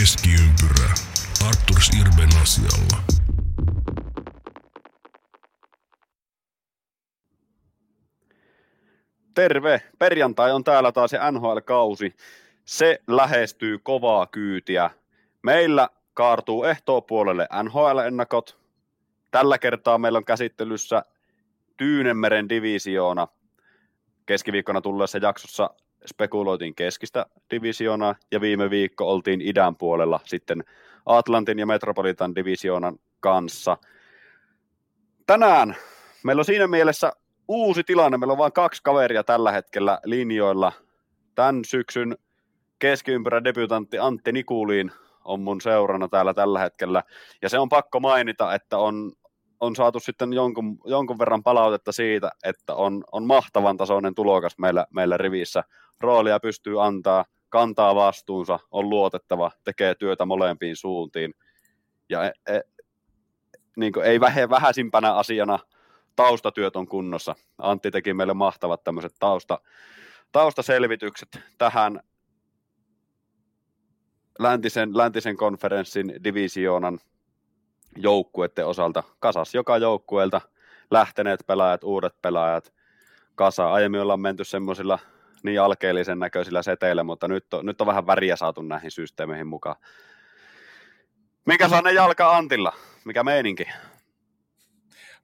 Keskiympyrä. Arturs Irben asialla. Terve! Perjantai on täällä taas se NHL-kausi. Se lähestyy kovaa kyytiä. Meillä kaartuu ehtoopuolelle NHL-ennakot. Tällä kertaa meillä on käsittelyssä Tyynemeren divisioona. Keskiviikkona tulleessa jaksossa spekuloitiin keskistä divisioonaa ja viime viikko oltiin idän puolella sitten Atlantin ja Metropolitan divisioonan kanssa. Tänään meillä on siinä mielessä uusi tilanne. Meillä on vain kaksi kaveria tällä hetkellä linjoilla. Tämän syksyn keskiympärä debutantti Antti Nikuliin on mun seurana täällä tällä hetkellä. Ja se on pakko mainita, että on, on saatu sitten jonkun, jonkun verran palautetta siitä, että on, on mahtavan tasoinen tulokas meillä, meillä rivissä. Roolia pystyy antaa, kantaa vastuunsa, on luotettava, tekee työtä molempiin suuntiin. Ja e, e, niin ei vähe, vähäisimpänä asiana taustatyöt on kunnossa. Antti teki meille mahtavat tämmöiset tausta, taustaselvitykset tähän läntisen, läntisen konferenssin divisioonan joukkueiden osalta. Kasas joka joukkueelta lähteneet pelaajat, uudet pelaajat, kasa. Aiemmin ollaan menty semmoisilla niin alkeellisen näköisillä seteillä, mutta nyt on, nyt on vähän väriä saatu näihin systeemeihin mukaan. Mikä saa ne jalka Antilla? Mikä meininki?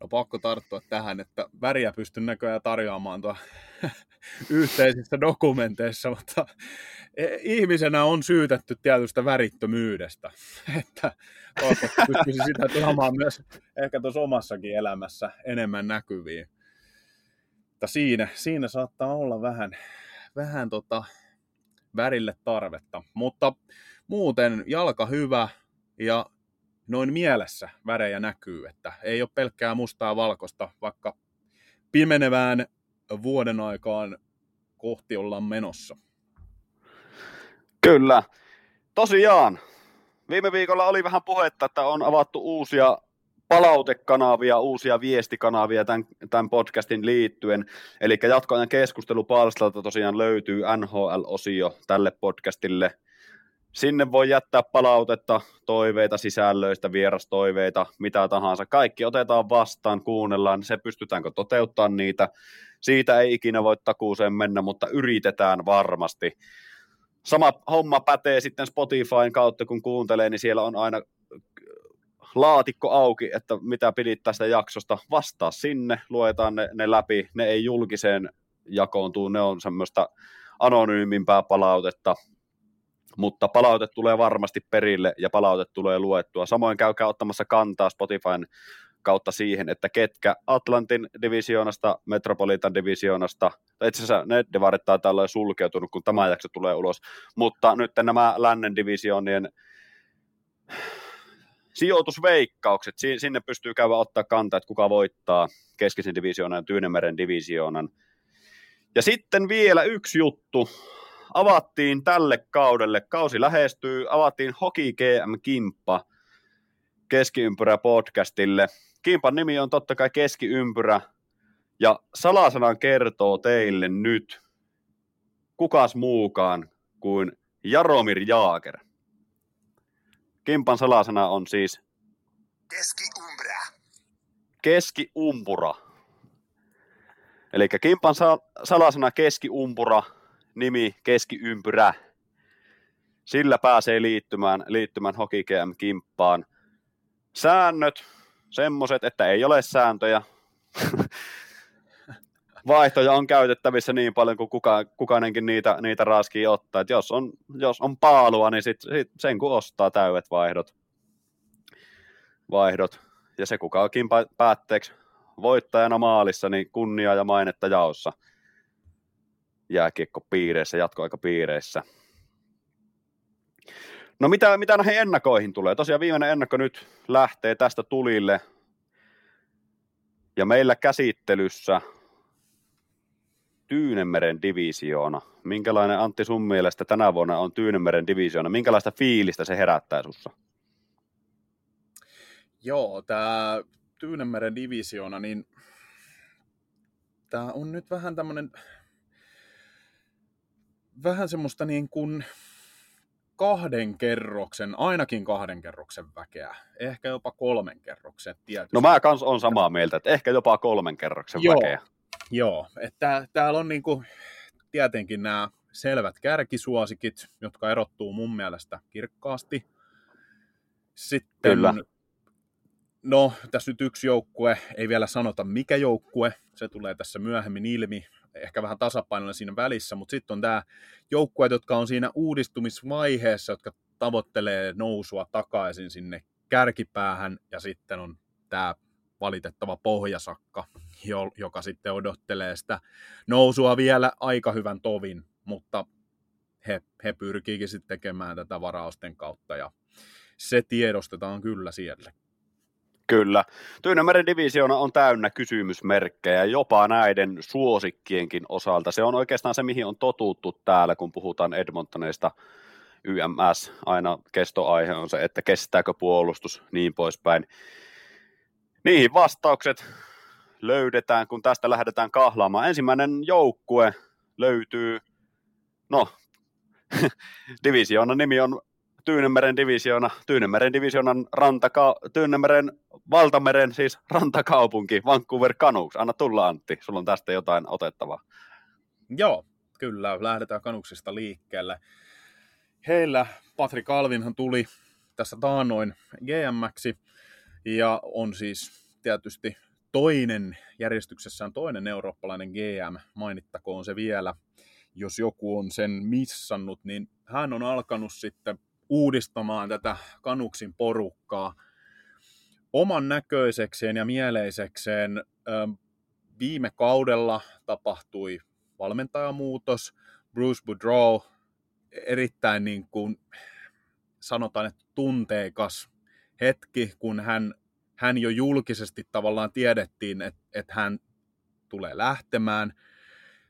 No pakko tarttua tähän, että väriä pystyn näköjään tarjoamaan tuo yhteisissä dokumenteissa, mutta e, ihmisenä on syytetty tietystä värittömyydestä, että pystyisi sitä tuomaan myös ehkä tuossa omassakin elämässä enemmän näkyviin. Mutta siinä, siinä saattaa olla vähän, vähän tota värille tarvetta, mutta muuten jalka hyvä ja noin mielessä värejä näkyy, että ei ole pelkkää mustaa valkoista, vaikka pimenevään vuoden aikaan kohti ollaan menossa. Kyllä. Tosiaan, viime viikolla oli vähän puhetta, että on avattu uusia palautekanavia, uusia viestikanavia tämän, tämän podcastin liittyen. Eli jatkoajan keskustelupalstalta tosiaan löytyy NHL-osio tälle podcastille – Sinne voi jättää palautetta, toiveita sisällöistä, vierastoiveita, mitä tahansa. Kaikki otetaan vastaan, kuunnellaan, se pystytäänkö toteuttamaan niitä. Siitä ei ikinä voi takuuseen mennä, mutta yritetään varmasti. Sama homma pätee sitten Spotifyn kautta, kun kuuntelee, niin siellä on aina laatikko auki, että mitä pidit tästä jaksosta, vastaa sinne, luetaan ne, ne läpi, ne ei julkiseen jakoontuu, ne on semmoista anonyymimpää palautetta, mutta palaute tulee varmasti perille ja palaute tulee luettua. Samoin käykää ottamassa kantaa Spotifyn kautta siihen, että ketkä Atlantin divisioonasta, Metropolitan divisioonasta, itse asiassa ne divarit taitaa olla sulkeutunut, kun tämä jakso tulee ulos, mutta nyt nämä lännen divisioonien sijoitusveikkaukset, sinne pystyy käydä ottaa kantaa, että kuka voittaa keskisen divisioonan ja Tyynemeren divisioonan. Ja sitten vielä yksi juttu, avattiin tälle kaudelle, kausi lähestyy, avattiin Hoki GM Kimppa keskiympyrä podcastille. Kimpan nimi on totta kai keskiympyrä, ja salasanan kertoo teille nyt kukas muukaan kuin Jaromir Jaaker. Kimpan salasana on siis Keskiumpura. Keskiumpura. Eli Kimpan salasana keskiumpura nimi keskiympyrä. Sillä pääsee liittymään, liittymään Hockey kimppaan Säännöt, semmoset, että ei ole sääntöjä. Vaihtoja on käytettävissä niin paljon kuin kuka, kukainenkin niitä, niitä raskii ottaa. Et jos, on, jos on paalua, niin sit, sit sen kun ostaa täydet vaihdot. vaihdot. Ja se kuka päätteeksi voittajana maalissa, niin kunnia ja mainetta jaossa – jääkiekkopiireissä, jatkoaikapiireissä. No mitä, mitä näihin ennakoihin tulee? Tosiaan viimeinen ennakko nyt lähtee tästä tulille. Ja meillä käsittelyssä Tyynemeren divisioona. Minkälainen Antti sun mielestä tänä vuonna on Tyynemeren divisioona? Minkälaista fiilistä se herättää sussa? Joo, tämä Tyynemeren divisioona, niin tämä on nyt vähän tämmöinen vähän semmoista niin kuin kahden kerroksen, ainakin kahden kerroksen väkeä, ehkä jopa kolmen kerroksen tietysti. No mä kans on samaa mieltä, että ehkä jopa kolmen kerroksen Joo. väkeä. Joo, että täällä on niinku, tietenkin nämä selvät kärkisuosikit, jotka erottuu mun mielestä kirkkaasti. Sitten, Kyllä. No tässä nyt yksi joukkue, ei vielä sanota mikä joukkue, se tulee tässä myöhemmin ilmi, ehkä vähän tasapainoilla siinä välissä, mutta sitten on tämä joukkueet, jotka on siinä uudistumisvaiheessa, jotka tavoittelee nousua takaisin sinne kärkipäähän, ja sitten on tämä valitettava pohjasakka, jo- joka sitten odottelee sitä nousua vielä aika hyvän tovin, mutta he, he pyrkiikin sitten tekemään tätä varausten kautta, ja se tiedostetaan kyllä siellä. Kyllä. Tyynemeren divisioona on täynnä kysymysmerkkejä, jopa näiden suosikkienkin osalta. Se on oikeastaan se, mihin on totuttu täällä, kun puhutaan Edmontoneista YMS. Aina kestoaihe on se, että kestääkö puolustus, niin poispäin. Niihin vastaukset löydetään, kun tästä lähdetään kahlaamaan. Ensimmäinen joukkue löytyy, no, divisioonan nimi on Tyynemeren divisioona, Tyynemeren divisioonan rantaka, Tyynemeren valtameren siis rantakaupunki, Vancouver Canucks. Anna tulla Antti, sulla on tästä jotain otettavaa. Joo, kyllä, lähdetään kanuksista liikkeelle. Heillä Patrick Alvinhan tuli tässä taanoin GMX ja on siis tietysti toinen, järjestyksessään toinen eurooppalainen GM, mainittakoon se vielä, jos joku on sen missannut, niin hän on alkanut sitten uudistamaan tätä Kanuksin porukkaa oman näköisekseen ja mieleisekseen. Ö, Viime kaudella tapahtui valmentajamuutos. Bruce Boudreau erittäin niin kuin, sanotaan, että tunteikas hetki, kun hän, hän jo julkisesti tavallaan tiedettiin, että, että hän tulee lähtemään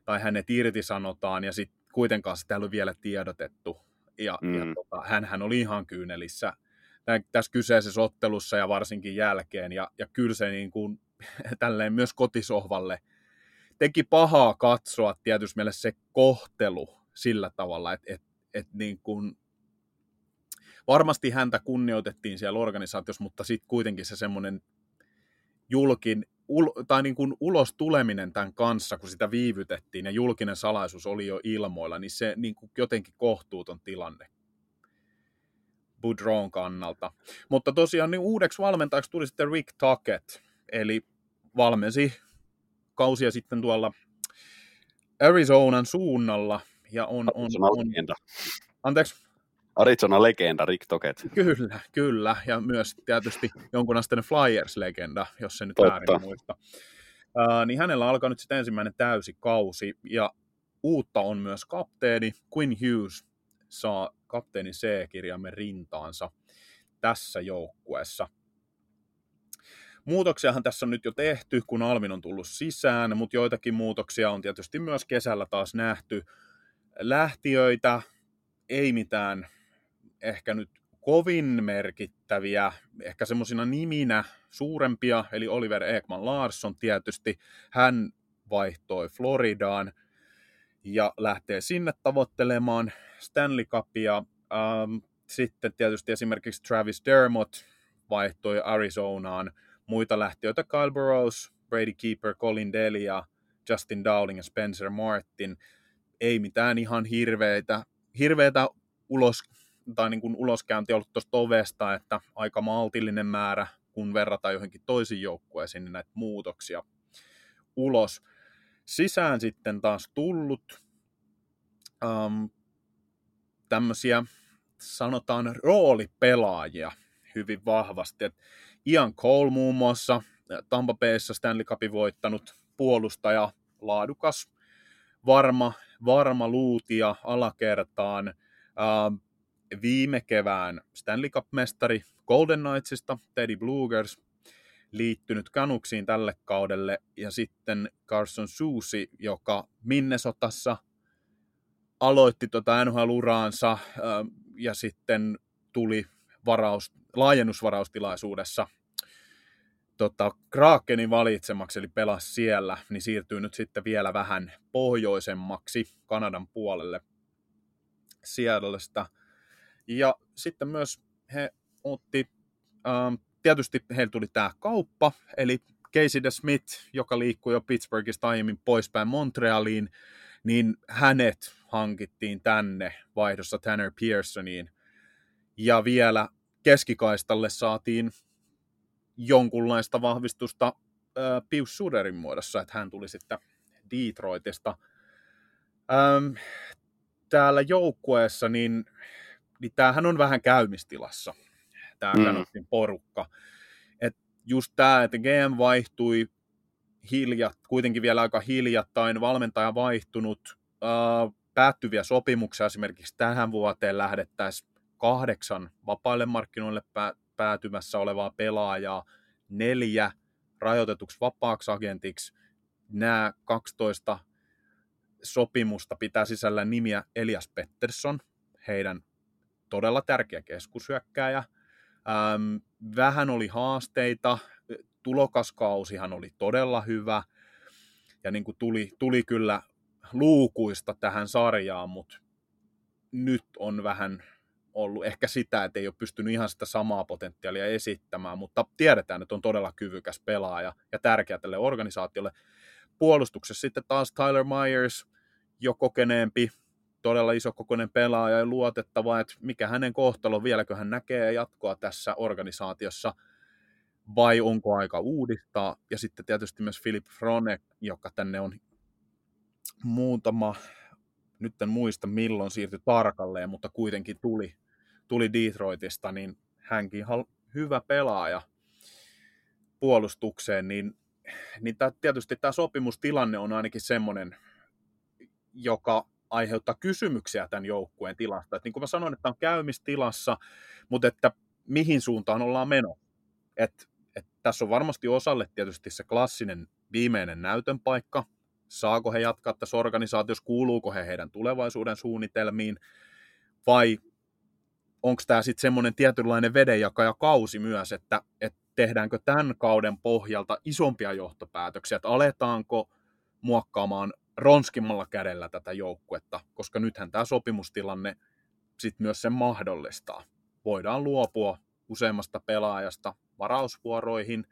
tai hänet irtisanotaan ja sitten kuitenkaan sitä ei ollut vielä tiedotettu. Ja, mm. ja tota, hän oli ihan kyynelissä tä- tässä kyseisessä ottelussa ja varsinkin jälkeen. Ja, ja kyllä se niin kuin, tälleen myös kotisohvalle teki pahaa katsoa tietysti meille se kohtelu sillä tavalla, että, että, että niin kuin, varmasti häntä kunnioitettiin siellä organisaatiossa, mutta sitten kuitenkin se semmoinen julkin, ul, tai niin kuin ulos tuleminen tämän kanssa, kun sitä viivytettiin ja julkinen salaisuus oli jo ilmoilla, niin se niin kuin jotenkin kohtuuton tilanne Boudreau'n kannalta. Mutta tosiaan niin uudeksi valmentajaksi tuli sitten Rick Tuckett, eli valmensi kausia sitten tuolla Arizonan suunnalla, ja on, on, on legenda. anteeksi, Arizona legenda, Rick Toket. Kyllä, kyllä. Ja myös tietysti jonkunasteinen Flyers-legenda, jos se nyt Totta. väärin muista. Uh, niin hänellä alkaa nyt sitten ensimmäinen täysi kausi, ja uutta on myös kapteeni. Quinn Hughes saa kapteenin C-kirjamme rintaansa tässä joukkueessa. Muutoksiahan tässä on nyt jo tehty, kun Alvin on tullut sisään, mutta joitakin muutoksia on tietysti myös kesällä taas nähty. Lähtiöitä, ei mitään ehkä nyt kovin merkittäviä, ehkä semmoisina niminä suurempia, eli Oliver Ekman Larsson tietysti, hän vaihtoi Floridaan ja lähtee sinne tavoittelemaan Stanley Cupia. Ähm, sitten tietysti esimerkiksi Travis Dermott vaihtoi Arizonaan, muita lähtiöitä Kyle Burrows, Brady Keeper, Colin Delia, Justin Dowling ja Spencer Martin. Ei mitään ihan hirveitä, hirveitä ulos, tai niin kuin uloskäynti ollut tuosta ovesta, että aika maltillinen määrä, kun verrataan johonkin toisiin joukkueisiin, niin näitä muutoksia ulos. Sisään sitten taas tullut um, tämmöisiä, sanotaan, roolipelaajia hyvin vahvasti. Et Ian Cole muun muassa, Tampa Bayssa Stanley Cupin voittanut puolustaja, laadukas, varma, varma luutia alakertaan. Ähm, viime kevään Stanley Cup-mestari Golden Knightsista, Teddy Blugers, liittynyt Canucksiin tälle kaudelle, ja sitten Carson Susi, joka Minnesotassa aloitti tota NHL-uraansa, ähm, ja sitten tuli varaus, laajennusvaraustilaisuudessa tota, Krakenin valitsemaksi, eli pelasi siellä, niin siirtyy nyt sitten vielä vähän pohjoisemmaksi Kanadan puolelle Seattleista. Ja sitten myös he otti, ähm, tietysti heillä tuli tämä kauppa, eli Casey Smith, joka liikkui jo Pittsburghista aiemmin poispäin Montrealiin, niin hänet hankittiin tänne vaihdossa Tanner Pearsoniin. Ja vielä keskikaistalle saatiin jonkunlaista vahvistusta äh, Pius Suderin muodossa, että hän tuli sitten Detroitista. Ähm, täällä joukkueessa, niin, niin tämähän on vähän käymistilassa, tämä mm. porukka. Et just tämä, että GM vaihtui hiljat, kuitenkin vielä aika hiljattain, valmentaja vaihtunut, äh, päättyviä sopimuksia esimerkiksi tähän vuoteen lähdettäisiin kahdeksan vapaille markkinoille pää, päätymässä olevaa pelaajaa, neljä rajoitetuksi vapaaksi agentiksi, nämä 12 sopimusta pitää sisällä nimiä Elias Pettersson, heidän todella tärkeä keskushyökkääjä. Ähm, vähän oli haasteita, tulokaskausihan oli todella hyvä, ja niin kuin tuli, tuli kyllä luukuista tähän sarjaan, mutta nyt on vähän ollut ehkä sitä, että ei ole pystynyt ihan sitä samaa potentiaalia esittämään, mutta tiedetään, että on todella kyvykäs pelaaja ja tärkeä tälle organisaatiolle. Puolustuksessa sitten taas Tyler Myers, jo kokeneempi, todella iso kokoinen pelaaja ja luotettava, että mikä hänen kohtalo, vieläkö hän näkee jatkoa tässä organisaatiossa, vai onko aika uudistaa. Ja sitten tietysti myös Philip Frone, joka tänne on muutama, nyt en muista milloin siirtyi tarkalleen, mutta kuitenkin tuli, tuli Detroitista, niin hänkin ihan hyvä pelaaja puolustukseen, niin, niin tietysti tämä sopimustilanne on ainakin semmoinen, joka aiheuttaa kysymyksiä tämän joukkueen tilasta. Et niin kuin mä sanoin, että on käymistilassa, mutta että mihin suuntaan ollaan meno. Et, et tässä on varmasti osalle tietysti se klassinen viimeinen näytön paikka, saako he jatkaa tässä organisaatiossa, kuuluuko he heidän tulevaisuuden suunnitelmiin, vai onko tämä sitten semmoinen tietynlainen vedenjakaja kausi myös, että, että tehdäänkö tämän kauden pohjalta isompia johtopäätöksiä, että aletaanko muokkaamaan ronskimmalla kädellä tätä joukkuetta, koska nythän tämä sopimustilanne sitten myös sen mahdollistaa. Voidaan luopua useammasta pelaajasta varausvuoroihin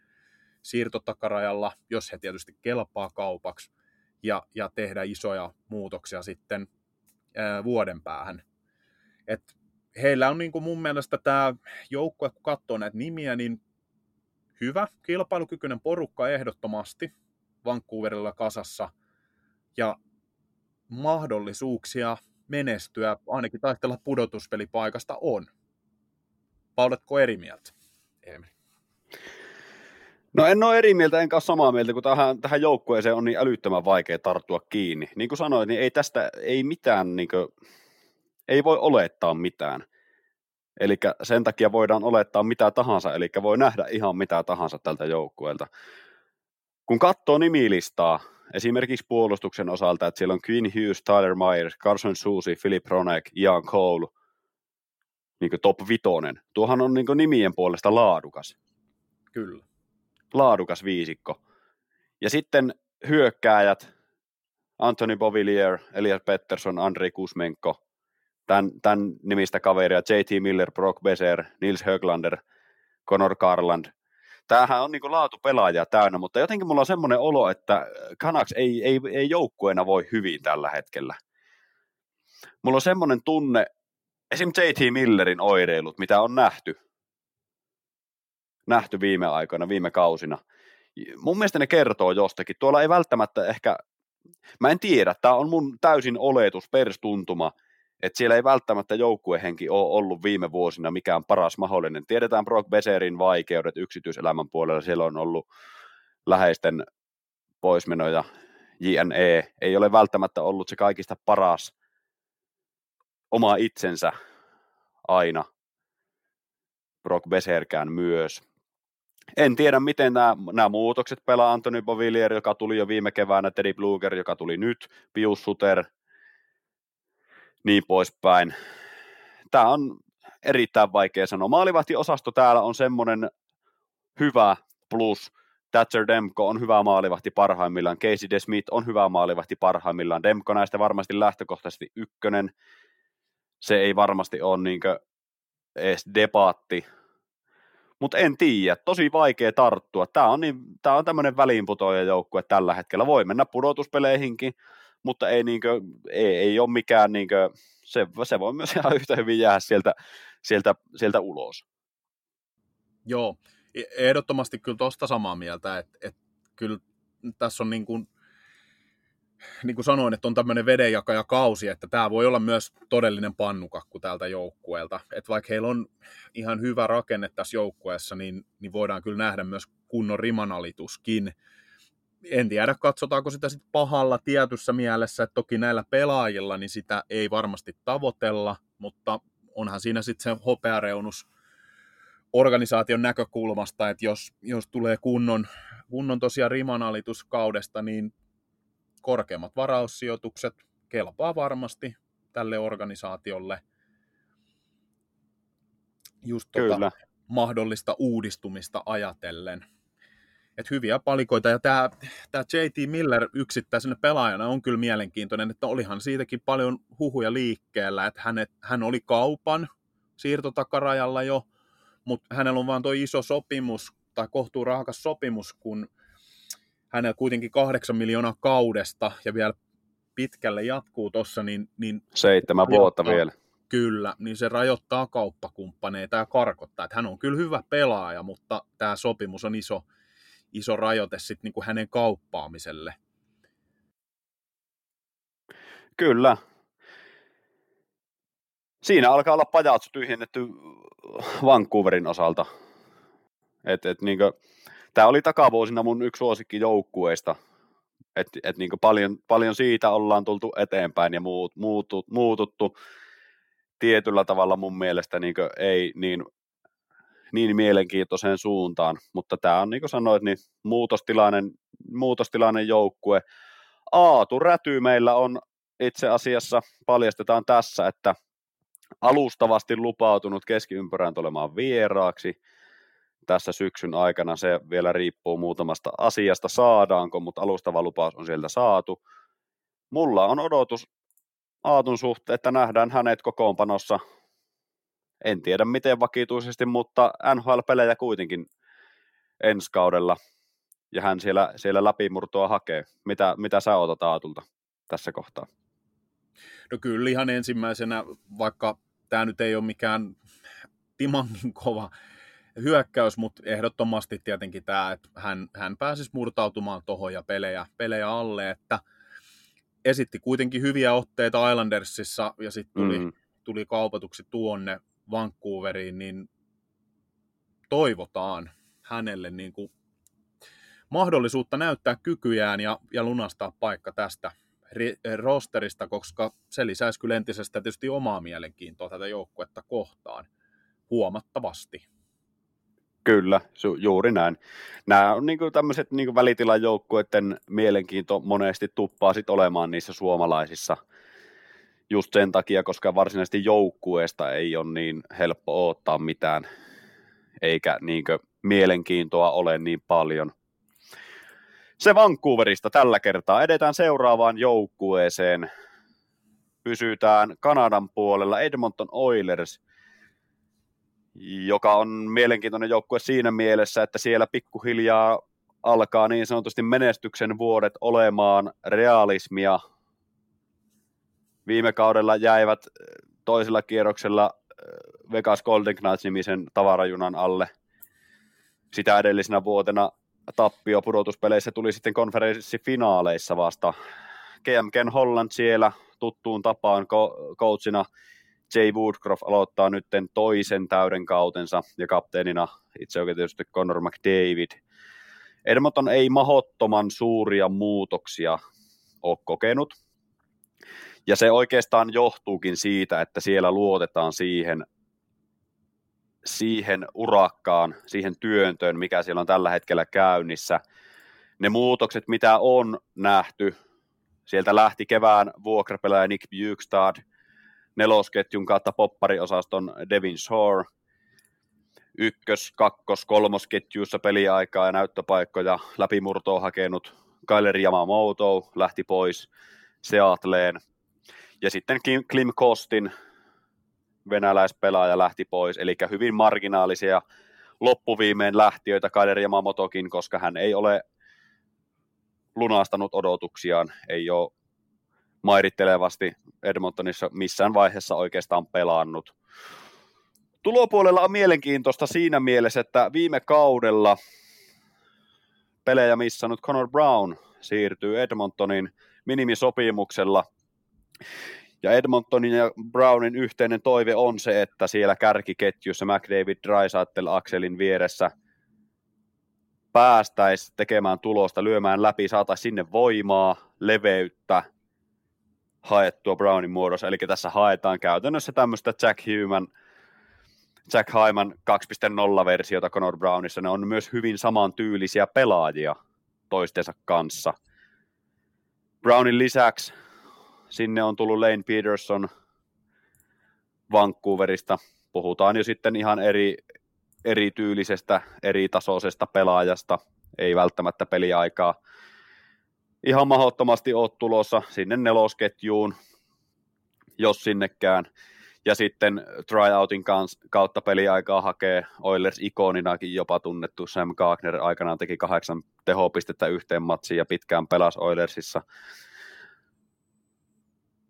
siirtotakarajalla, jos he tietysti kelpaa kaupaksi, ja, ja tehdä isoja muutoksia sitten ää, vuoden päähän. Et heillä on niin kuin mun mielestä tämä joukkue, kun katsoo näitä nimiä, niin hyvä, kilpailukykyinen porukka ehdottomasti Vancouverilla kasassa ja mahdollisuuksia menestyä, ainakin taistella pudotuspelipaikasta on. Pauletko eri mieltä, Emil? No en ole eri mieltä, enkä ole samaa mieltä, kun tähän, tähän joukkueeseen on niin älyttömän vaikea tarttua kiinni. Niin kuin sanoin, niin ei tästä, ei mitään, niin kuin, ei voi olettaa mitään. Eli sen takia voidaan olettaa mitä tahansa, eli voi nähdä ihan mitä tahansa tältä joukkueelta. Kun katsoo nimilistaa, esimerkiksi puolustuksen osalta, että siellä on Quinn Hughes, Tyler Myers, Carson Susi, Philip Ronek, Ian Cole, niin top vitonen. Tuohan on niin nimien puolesta laadukas. Kyllä laadukas viisikko. Ja sitten hyökkääjät, Anthony Bovillier, Elias Pettersson, Andrei Kusmenko, tämän, tämän nimistä kaveria, JT Miller, Brock Beser, Nils Höglander, Conor Garland. Tämähän on niin laatu pelaajia täynnä, mutta jotenkin mulla on semmoinen olo, että Canucks ei, ei, ei joukkueena voi hyvin tällä hetkellä. Mulla on semmoinen tunne, esim. JT Millerin oireilut, mitä on nähty, nähty viime aikoina, viime kausina. Mun mielestä ne kertoo jostakin. Tuolla ei välttämättä ehkä, mä en tiedä, tämä on mun täysin oletus, perstuntuma, että siellä ei välttämättä joukkuehenki ole ollut viime vuosina mikään paras mahdollinen. Tiedetään Brock Beserin vaikeudet yksityiselämän puolella, siellä on ollut läheisten poismenoja, JNE, ei ole välttämättä ollut se kaikista paras oma itsensä aina. Brock Beserkään myös en tiedä, miten nämä, nämä muutokset pelaa Antoni Bovillier, joka tuli jo viime keväänä, Teddy Bluger, joka tuli nyt, Pius Suter, niin poispäin. Tämä on erittäin vaikea sanoa. Maalivahtiosasto täällä on semmoinen hyvä plus. Thatcher Demko on hyvä maalivahti parhaimmillaan. Casey DeSmith on hyvä maalivahti parhaimmillaan. Demko näistä varmasti lähtökohtaisesti ykkönen. Se ei varmasti ole niin edes debatti. Mutta en tiedä, tosi vaikea tarttua. Tämä on, niin, tää on tämmöinen väliinputoja joukkue tällä hetkellä. Voi mennä pudotuspeleihinkin, mutta ei, niinkö, ei, ei ole mikään, niinkö, se, se voi myös ihan yhtä hyvin jäädä sieltä, sieltä, sieltä ulos. Joo, e- ehdottomasti kyllä tuosta samaa mieltä, että, että kyllä tässä on niin kuin, niin kuin sanoin, että on tämmöinen kausi, että tämä voi olla myös todellinen pannukakku tältä joukkueelta. Että vaikka heillä on ihan hyvä rakenne tässä joukkueessa, niin, niin voidaan kyllä nähdä myös kunnon rimanalituskin. En tiedä, katsotaanko sitä sitten pahalla tietyssä mielessä, että toki näillä pelaajilla niin sitä ei varmasti tavoitella, mutta onhan siinä sitten se hopeareunus organisaation näkökulmasta, että jos, jos tulee kunnon, kunnon tosiaan rimanalitus kaudesta, niin korkeammat varaussijoitukset kelpaa varmasti tälle organisaatiolle just tuota mahdollista uudistumista ajatellen. Et hyviä palikoita, ja tämä, tämä J.T. Miller yksittäisenä pelaajana on kyllä mielenkiintoinen, että olihan siitäkin paljon huhuja liikkeellä, että hänet, hän oli kaupan siirtotakarajalla jo, mutta hänellä on vaan tuo iso sopimus, tai kohtuu rahakas sopimus, kun hänellä kuitenkin kahdeksan miljoonaa kaudesta ja vielä pitkälle jatkuu tuossa, niin, niin... Seitsemän vuotta vielä. Kyllä, niin se rajoittaa kauppakumppaneita ja karkottaa. Että hän on kyllä hyvä pelaaja, mutta tämä sopimus on iso, iso rajoite sitten niin kuin hänen kauppaamiselle. Kyllä. Siinä alkaa olla pajatsu tyhjennetty Vancouverin osalta. Et, et niin kuin, tämä oli takavuosina mun yksi suosikki joukkueista, että et niin paljon, paljon siitä ollaan tultu eteenpäin ja muut, muutut, muututtu tietyllä tavalla mun mielestä niin ei niin, niin mielenkiintoiseen suuntaan, mutta tämä on niin kuin sanoit, niin muutostilainen, muutostilainen joukkue. Aatu Räty meillä on itse asiassa, paljastetaan tässä, että alustavasti lupautunut keskiympärään tulemaan vieraaksi – tässä syksyn aikana. Se vielä riippuu muutamasta asiasta, saadaanko, mutta alustava lupaus on sieltä saatu. Mulla on odotus Aatun suhteen, että nähdään hänet kokoonpanossa. En tiedä miten vakituisesti, mutta NHL-pelejä kuitenkin ensi kaudella. Ja hän siellä, siellä läpimurtoa hakee. Mitä, mitä sä otat Aatulta tässä kohtaa? No kyllä ihan ensimmäisenä, vaikka tämä nyt ei ole mikään timangin kova hyökkäys, mutta ehdottomasti tietenkin tämä, että hän, hän pääsisi murtautumaan tuohon ja pelejä, pelejä alle, että esitti kuitenkin hyviä otteita Islandersissa ja sitten tuli, mm. tuli kaupatuksi tuonne Vancouveriin, niin toivotaan hänelle niin kuin mahdollisuutta näyttää kykyjään ja, ja lunastaa paikka tästä rosterista, koska se lisäisi kyllä entisestä tietysti omaa mielenkiintoa tätä joukkuetta kohtaan huomattavasti. Kyllä, juuri näin. Nämä on niin tämmöiset niin välitilan joukkueiden mielenkiinto monesti tuppaa sit olemaan niissä suomalaisissa just sen takia, koska varsinaisesti joukkueesta ei ole niin helppo ottaa mitään, eikä niin mielenkiintoa ole niin paljon. Se Vancouverista tällä kertaa. Edetään seuraavaan joukkueeseen. Pysytään Kanadan puolella. Edmonton Oilers – joka on mielenkiintoinen joukkue siinä mielessä, että siellä pikkuhiljaa alkaa niin sanotusti menestyksen vuodet olemaan realismia. Viime kaudella jäivät toisella kierroksella äh, Vegas Golden Knights-nimisen tavarajunan alle. Sitä edellisenä vuotena tappio pudotuspeleissä tuli sitten konferenssifinaaleissa vasta. GM Ken Holland siellä tuttuun tapaan coachina Jay Woodcroft aloittaa nyt toisen täyden kautensa ja kapteenina itse oikein tietysti Conor McDavid. Edmonton ei mahottoman suuria muutoksia ole kokenut. Ja se oikeastaan johtuukin siitä, että siellä luotetaan siihen, siihen urakkaan, siihen työntöön, mikä siellä on tällä hetkellä käynnissä. Ne muutokset, mitä on nähty, sieltä lähti kevään vuokrapelaaja Nick Bukestad – nelosketjun kautta poppariosaston Devin Shore, ykkös-, kakkos-, kolmosketjuissa peliaikaa ja näyttöpaikkoja läpimurtoa hakenut Kyler Yamamoto lähti pois Seattleen. Ja sitten Klim Kostin venäläispelaaja lähti pois, eli hyvin marginaalisia loppuviimeen lähtiöitä Kaider Yamamotokin, koska hän ei ole lunastanut odotuksiaan, ei ole mairittelevasti Edmontonissa missään vaiheessa oikeastaan pelannut. Tulopuolella on mielenkiintoista siinä mielessä, että viime kaudella pelejä missannut Connor Brown siirtyy Edmontonin minimisopimuksella. Ja Edmontonin ja Brownin yhteinen toive on se, että siellä kärkiketjussa McDavid Drysaitel Axelin vieressä päästäisiin tekemään tulosta, lyömään läpi, saataisiin sinne voimaa, leveyttä, haettua Brownin muodossa. Eli tässä haetaan käytännössä tämmöistä Jack Human, Jack Hyman 2.0-versiota Connor Brownissa. Ne on myös hyvin samantyylisiä pelaajia toistensa kanssa. Brownin lisäksi sinne on tullut Lane Peterson Vancouverista. Puhutaan jo sitten ihan eri, erityylisestä, eri tasoisesta pelaajasta. Ei välttämättä peliaikaa ihan mahdottomasti ole tulossa sinne nelosketjuun, jos sinnekään. Ja sitten tryoutin kautta peliaikaa hakee Oilers ikoninakin jopa tunnettu Sam Gagner aikanaan teki kahdeksan tehopistettä yhteen matsiin ja pitkään pelasi Oilersissa.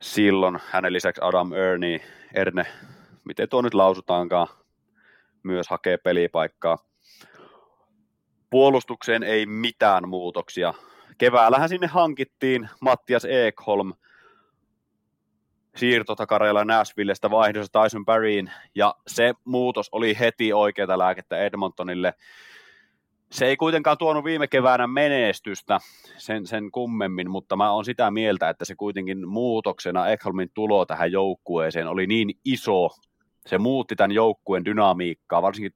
Silloin hänen lisäksi Adam Ernie, Erne, miten tuo nyt lausutaankaan, myös hakee pelipaikkaa. Puolustukseen ei mitään muutoksia keväällähän sinne hankittiin Mattias Ekholm siirtotakareilla Nashvillestä vaihdossa Tyson Barryin, ja se muutos oli heti oikeata lääkettä Edmontonille. Se ei kuitenkaan tuonut viime keväänä menestystä sen, sen kummemmin, mutta mä oon sitä mieltä, että se kuitenkin muutoksena Ekholmin tulo tähän joukkueeseen oli niin iso, se muutti tämän joukkueen dynamiikkaa, varsinkin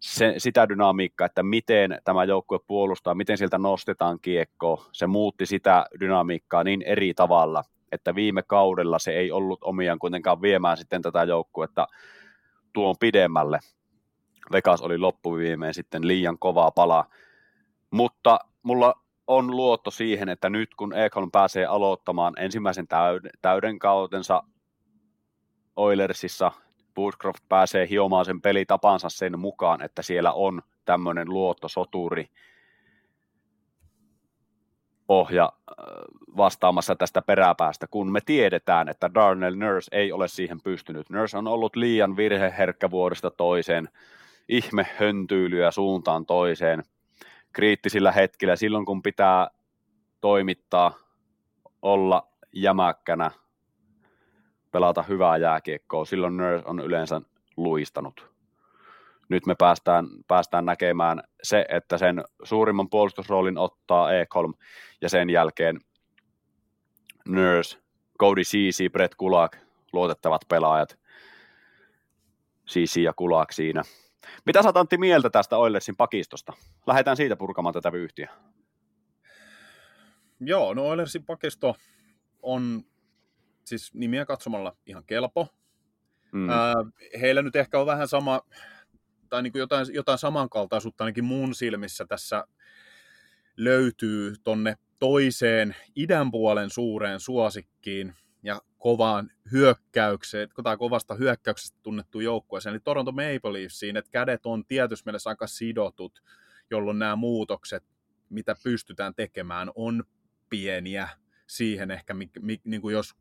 se, sitä dynamiikkaa, että miten tämä joukkue puolustaa, miten sieltä nostetaan kiekko, se muutti sitä dynamiikkaa niin eri tavalla, että viime kaudella se ei ollut omiaan kuitenkaan viemään sitten tätä joukkuetta tuon pidemmälle. Vegas oli loppuviimeen sitten liian kovaa palaa, mutta mulla on luotto siihen, että nyt kun Ekholm pääsee aloittamaan ensimmäisen täyden, täyden kautensa Oilersissa Woodcroft pääsee hiomaan sen pelitapansa sen mukaan, että siellä on tämmöinen luottosoturi pohja äh, vastaamassa tästä peräpäästä, kun me tiedetään, että Darnell Nurse ei ole siihen pystynyt. Nurse on ollut liian virheherkkä vuodesta toiseen, ihme höntyylyä suuntaan toiseen, kriittisillä hetkillä, silloin kun pitää toimittaa, olla jämäkkänä, pelata hyvää jääkiekkoa, silloin Nurse on yleensä luistanut. Nyt me päästään, päästään näkemään se, että sen suurimman puolustusroolin ottaa Ekholm ja sen jälkeen Nurse, Cody Ceci, Brett Kulak, luotettavat pelaajat, Ceci ja Kulak siinä. Mitä sä Antti mieltä tästä Oilersin pakistosta? Lähdetään siitä purkamaan tätä vyyhtiä. Joo, no Oilersin pakisto on siis nimiä katsomalla ihan kelpo. Mm. Ää, heillä nyt ehkä on vähän sama, tai niin kuin jotain, jotain samankaltaisuutta ainakin mun silmissä tässä löytyy tonne toiseen idän puolen suureen suosikkiin kovaan hyökkäykseen, tai kovasta hyökkäyksestä tunnettu joukkueeseen, eli Toronto Maple Leafsiin, että kädet on tietysti mielessä aika sidotut, jolloin nämä muutokset, mitä pystytään tekemään, on pieniä siihen ehkä, niin kuin jos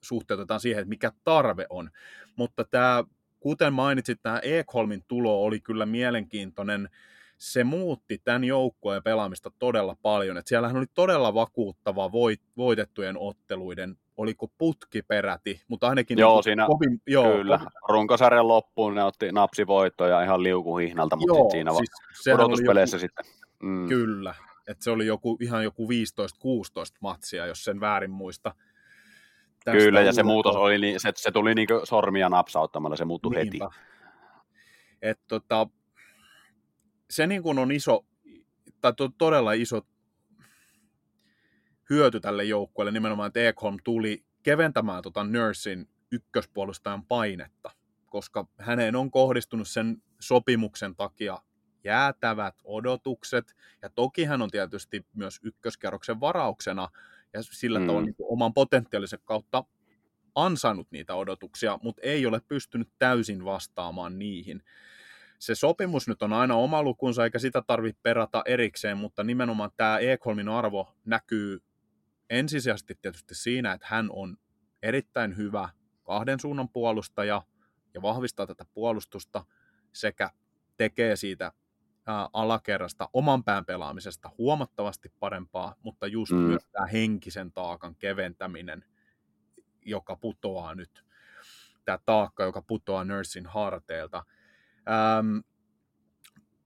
suhteutetaan siihen, että mikä tarve on. Mutta tämä, kuten mainitsit, tämä Ekholmin tulo oli kyllä mielenkiintoinen. Se muutti tämän joukkueen pelaamista todella paljon. Et siellähän oli todella vakuuttava voit, voitettujen otteluiden oliko putki peräti, mutta ainakin... Joo, niin siinä, kovin, joo, kyllä. Kovin. Runkosarjan loppuun ne otti napsivoittoja ihan liukuhihnalta, mutta joo, siinä siis odotuspeleissä joku, sitten... Mm. Kyllä, että se oli joku, ihan joku 15-16 matsia, jos sen väärin muista. Kyllä, ja se muutos oli, niin, se, se tuli niin sormia napsauttamalla, se muuttui Niinpä. heti. Et tota, se niin kuin on iso, tai to, todella iso hyöty tälle joukkueelle nimenomaan, että Ekholm tuli keventämään tota Nursin ykköspuolustajan painetta, koska häneen on kohdistunut sen sopimuksen takia jäätävät odotukset, ja toki hän on tietysti myös ykköskerroksen varauksena ja sillä mm. tavalla niin oman potentiaalisen kautta ansainnut niitä odotuksia, mutta ei ole pystynyt täysin vastaamaan niihin. Se sopimus nyt on aina oma lukunsa, eikä sitä tarvitse perata erikseen, mutta nimenomaan tämä Ekholmin arvo näkyy ensisijaisesti tietysti siinä, että hän on erittäin hyvä kahden suunnan puolustaja ja vahvistaa tätä puolustusta sekä tekee siitä ää, alakerrasta oman pään pelaamisesta huomattavasti parempaa, mutta just mm. myös tämä henkisen taakan keventäminen, joka putoaa nyt, tämä taakka, joka putoaa Nursin harteilta. Ähm,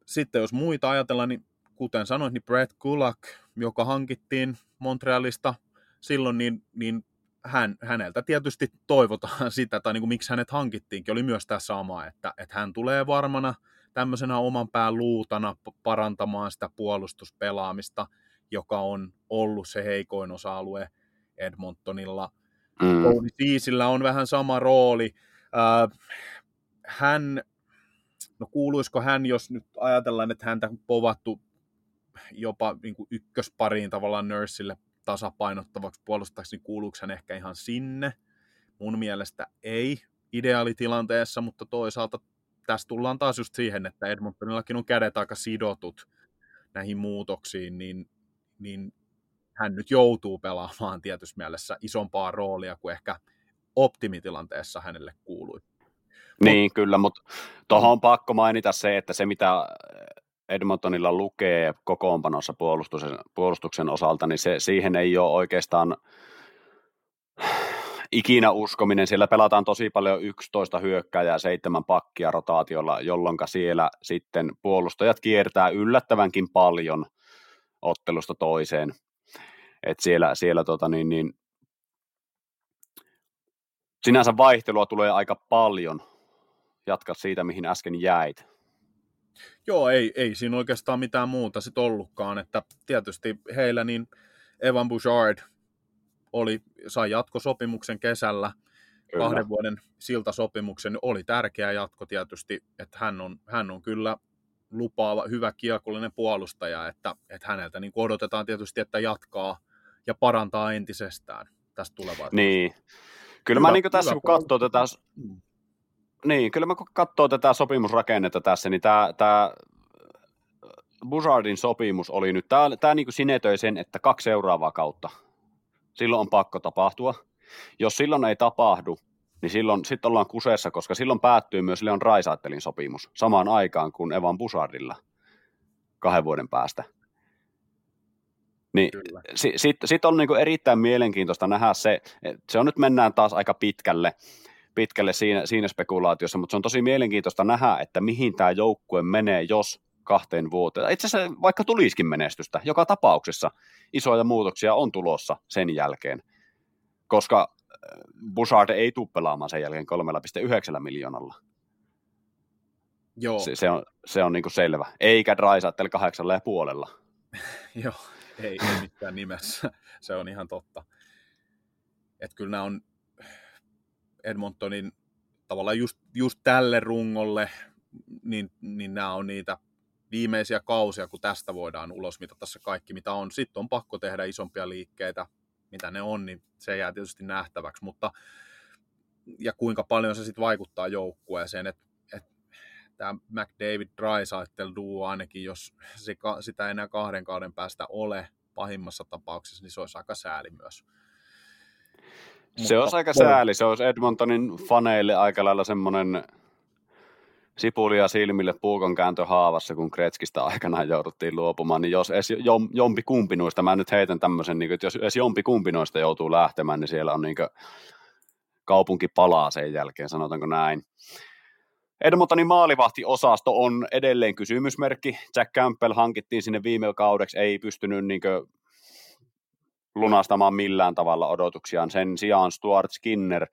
sitten jos muita ajatellaan, niin kuten sanoit, niin Brett Kulak, joka hankittiin Montrealista silloin, niin, niin hän, häneltä tietysti toivotaan sitä, tai niin kuin miksi hänet hankittiinkin, oli myös tämä sama, että, että hän tulee varmana tämmöisenä oman pään luutana parantamaan sitä puolustuspelaamista, joka on ollut se heikoin osa-alue Edmontonilla. Mm. Cody Siisillä on vähän sama rooli. Äh, hän, no kuuluisiko hän, jos nyt ajatellaan, että häntä on povattu jopa niin kuin ykköspariin tavallaan Nursille tasapainottavaksi puolustajaksi, niin kuuluuko hän ehkä ihan sinne? Mun mielestä ei ideaalitilanteessa, mutta toisaalta tässä tullaan taas just siihen, että Edmontonillakin on kädet aika sidotut näihin muutoksiin, niin, niin hän nyt joutuu pelaamaan tietyssä mielessä isompaa roolia kuin ehkä optimitilanteessa hänelle kuului. Niin, Mut, kyllä, mutta tuohon on pakko mainita se, että se mitä Edmontonilla lukee kokoonpanossa puolustuksen, puolustuksen osalta, niin se, siihen ei ole oikeastaan ikinä uskominen. Siellä pelataan tosi paljon 11 hyökkääjää, seitsemän pakkia rotaatiolla, jolloin siellä sitten puolustajat kiertää yllättävänkin paljon ottelusta toiseen. Et siellä, siellä tota niin, niin, sinänsä vaihtelua tulee aika paljon. Jatka siitä, mihin äsken jäit. Joo, ei, ei siinä oikeastaan mitään muuta sitten ollutkaan, että tietysti heillä niin Evan Bouchard oli, sai jatkosopimuksen kesällä, kyllä. kahden vuoden siltasopimuksen, oli tärkeä jatko tietysti, että hän on, hän on kyllä lupaava, hyvä kiekollinen puolustaja, että, että häneltä niin odotetaan tietysti, että jatkaa ja parantaa entisestään tästä tulevaisuudesta. Niin. Kyllä hyvä, mä niin tässä, kun katsoo tätä. Niin, kyllä mä kun katsoo tätä sopimusrakennetta tässä, niin tämä, tämä Buzzardin sopimus oli nyt, tämä, tämä niin kuin sinetöi sen, että kaksi seuraavaa kautta silloin on pakko tapahtua. Jos silloin ei tapahdu, niin silloin sitten ollaan kuseessa, koska silloin päättyy myös Leon Raisaittelin sopimus samaan aikaan kuin Evan Busardilla kahden vuoden päästä. Niin sitten sit, sit on niinku erittäin mielenkiintoista nähdä se, se on nyt mennään taas aika pitkälle, pitkälle siinä, siinä spekulaatiossa, mutta se on tosi mielenkiintoista nähdä, että mihin tämä joukkue menee, jos kahteen vuoteen. Itse asiassa vaikka tulisikin menestystä, joka tapauksessa isoja muutoksia on tulossa sen jälkeen, koska äh, Bouchard ei tule pelaamaan sen jälkeen 3,9 miljoonalla. Joo. Se, se on, se on niin kuin selvä. Eikä Draisaittel kahdeksalla ja puolella. Joo, ei, ei mitään nimessä. Se on ihan totta. Että kyllä nämä on Edmontonin tavallaan just, just tälle rungolle, niin, niin nämä on niitä viimeisiä kausia, kun tästä voidaan ulos mitä tässä kaikki, mitä on. Sitten on pakko tehdä isompia liikkeitä, mitä ne on, niin se jää tietysti nähtäväksi, mutta ja kuinka paljon se sitten vaikuttaa joukkueeseen, että et, tämä McDavid Drysaitel duo ainakin, jos se, sitä enää kahden kauden päästä ole pahimmassa tapauksessa, niin se olisi aika sääli myös. Se olisi aika sääli, se olisi Edmontonin faneille aika lailla semmoinen sipulia silmille puukon kääntö haavassa, kun Kretskistä aikanaan jouduttiin luopumaan, niin jos edes jompi kumpi noista, mä nyt heitän tämmöisen, niin että jos edes jompi kumpi noista joutuu lähtemään, niin siellä on niin kaupunki palaa sen jälkeen, sanotaanko näin. Edmontonin maalivahtiosasto on edelleen kysymysmerkki. Jack Campbell hankittiin sinne viime kaudeksi, ei pystynyt niin lunastamaan millään tavalla odotuksiaan. Sen sijaan Stuart Skinner,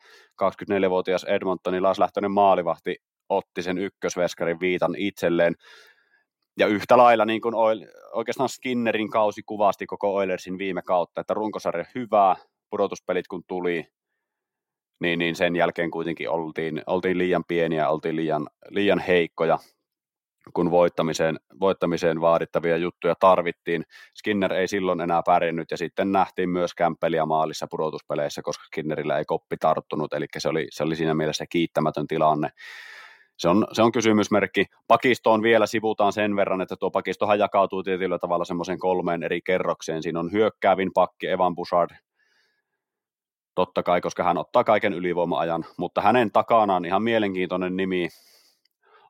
24-vuotias Edmontonin laslähtöinen maalivahti, otti sen ykkösveskarin viitan itselleen. Ja yhtä lailla niin kuin oikeastaan Skinnerin kausi kuvasti koko Oilersin viime kautta, että runkosarja hyvää, pudotuspelit kun tuli, niin, niin sen jälkeen kuitenkin oltiin, oltiin liian pieniä, oltiin liian, liian heikkoja. Kun voittamiseen, voittamiseen vaadittavia juttuja tarvittiin. Skinner ei silloin enää pärjännyt ja sitten nähtiin myös kämppeliä maalissa pudotuspeleissä, koska Skinnerillä ei koppi tarttunut, eli se oli, se oli siinä mielessä kiittämätön tilanne. Se on, se on kysymysmerkki. Pakistoon vielä sivutaan sen verran, että tuo pakistohan jakautuu tietyllä tavalla semmoisen kolmeen eri kerrokseen. Siinä on hyökkäävin pakki Evan Bouchard, totta kai, koska hän ottaa kaiken ylivoima-ajan, mutta hänen takanaan ihan mielenkiintoinen nimi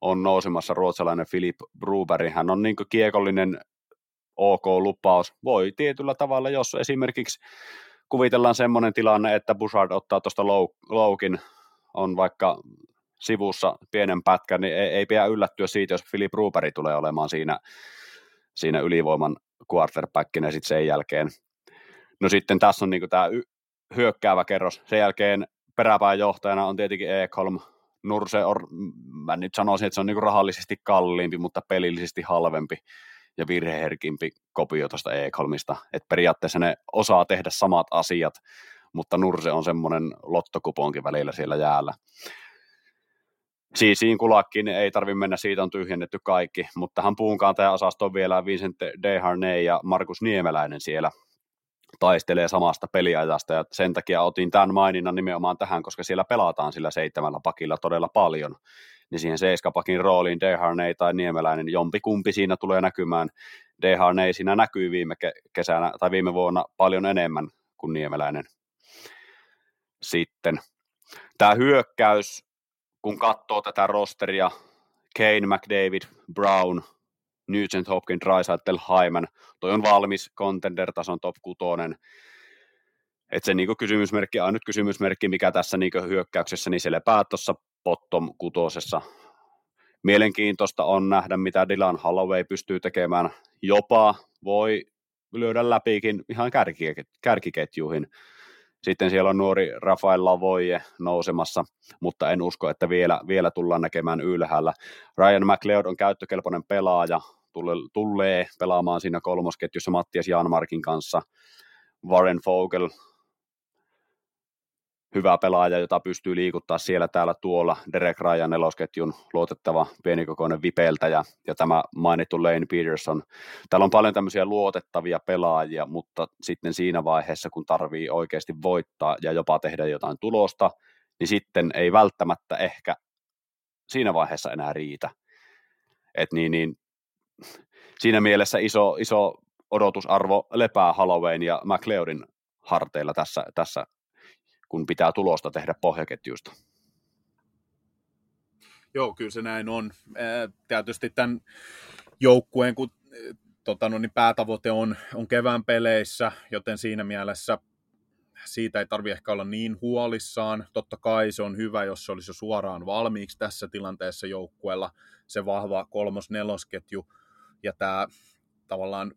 on nousemassa ruotsalainen Philip Bruberi. Hän on niin kiekollinen OK-lupaus. Voi tietyllä tavalla, jos esimerkiksi kuvitellaan semmoinen tilanne, että Bouchard ottaa tuosta loukin, on vaikka sivussa pienen pätkän, niin ei, ei pidä yllättyä siitä, jos Philip Ruperi tulee olemaan siinä, siinä ylivoiman quarterbackinä sitten sen jälkeen. No sitten tässä on niin tämä hyökkäävä kerros. Sen jälkeen peräpään johtajana on tietenkin Ekholm. Nurse, on, mä nyt sanoisin, että se on niin rahallisesti kalliimpi, mutta pelillisesti halvempi ja virheherkimpi kopio tuosta Ekholmista. Että periaatteessa ne osaa tehdä samat asiat, mutta Nurse on semmoinen lottokuponkin välillä siellä jäällä. Siisiin kulakkiin ei tarvitse mennä, siitä on tyhjennetty kaikki, mutta tähän puunkantajan osastoon vielä Vincent Deharnay ja Markus Niemeläinen siellä taistelee samasta peliajasta ja sen takia otin tämän maininnan nimenomaan tähän, koska siellä pelataan sillä seitsemällä pakilla todella paljon, niin siihen seiskapakin rooliin Deharnay tai Niemeläinen, jompi kumpi siinä tulee näkymään. Deharnay siinä näkyy viime kesänä tai viime vuonna paljon enemmän kuin Niemeläinen. Sitten tämä hyökkäys kun katsoo tätä rosteria, Kane, McDavid, Brown, Nugent Hopkins, Drysaitel, Hyman, toi on valmis contender-tason top 6. Et se niinku kysymysmerkki, ainut kysymysmerkki, mikä tässä niinku hyökkäyksessä, niin se lepää tuossa bottom kutosessa. Mielenkiintoista on nähdä, mitä Dylan Holloway pystyy tekemään. Jopa voi lyödä läpikin ihan kärkiketjuihin. Sitten siellä on nuori Rafael Lavoie nousemassa, mutta en usko, että vielä, vielä tullaan näkemään ylhäällä. Ryan McLeod on käyttökelpoinen pelaaja, tulee, tulee pelaamaan siinä kolmosketjussa Mattias Janmarkin kanssa. Warren Vogel hyvä pelaaja, jota pystyy liikuttaa siellä täällä tuolla. Derek Ryan nelosketjun luotettava pienikokoinen vipeltäjä ja tämä mainittu Lane Peterson. Täällä on paljon tämmöisiä luotettavia pelaajia, mutta sitten siinä vaiheessa, kun tarvii oikeasti voittaa ja jopa tehdä jotain tulosta, niin sitten ei välttämättä ehkä siinä vaiheessa enää riitä. Et niin, niin, siinä mielessä iso, iso odotusarvo lepää Halloween ja McLeodin harteilla tässä, tässä kun pitää tulosta tehdä pohjaketjuista. Joo, kyllä se näin on. Tietysti tämän joukkueen, kun tota, no, niin päätavoite on, on kevään peleissä, joten siinä mielessä siitä ei tarvitse ehkä olla niin huolissaan. Totta kai se on hyvä, jos se olisi jo suoraan valmiiksi tässä tilanteessa joukkueella, se vahva kolmos-nelosketju tämä tavallaan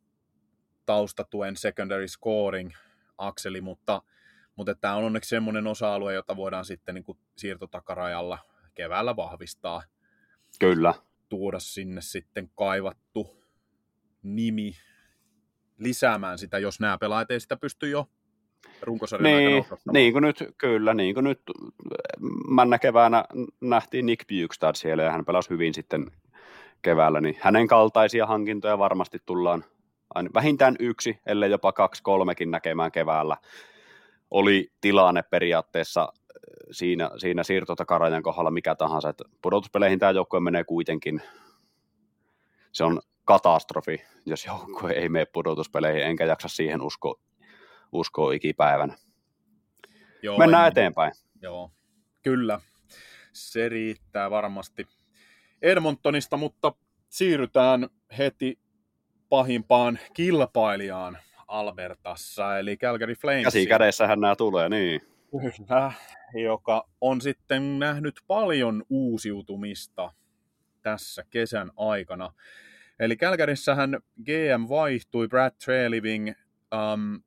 taustatuen secondary scoring akseli, mutta mutta tämä on onneksi semmoinen osa-alue, jota voidaan sitten niin kuin siirtotakarajalla keväällä vahvistaa. Kyllä. Tuoda sinne sitten kaivattu nimi lisäämään sitä, jos nämä pelaajat ei sitä pysty jo runkosarjan niin, niin kuin nyt, kyllä, niin kuin nyt männä keväänä nähtiin Nick Bukestad siellä ja hän pelasi hyvin sitten keväällä, niin hänen kaltaisia hankintoja varmasti tullaan aina vähintään yksi, ellei jopa kaksi, kolmekin näkemään keväällä oli tilanne periaatteessa äh, siinä, siinä siirtotakarajan kohdalla mikä tahansa, että pudotuspeleihin tämä joukkue menee kuitenkin, se on katastrofi, jos joukkue ei mene pudotuspeleihin, enkä jaksa siihen usko, uskoa ikipäivänä. Joo, Mennään en, eteenpäin. Joo, kyllä. Se riittää varmasti Edmontonista, mutta siirrytään heti pahimpaan kilpailijaan Albertassa, eli Calgary Flames. Käsi kädessähän nämä tulee, niin. Kyllä, joka on sitten nähnyt paljon uusiutumista tässä kesän aikana. Eli Kälkärissähän GM vaihtui, Brad Treliving um,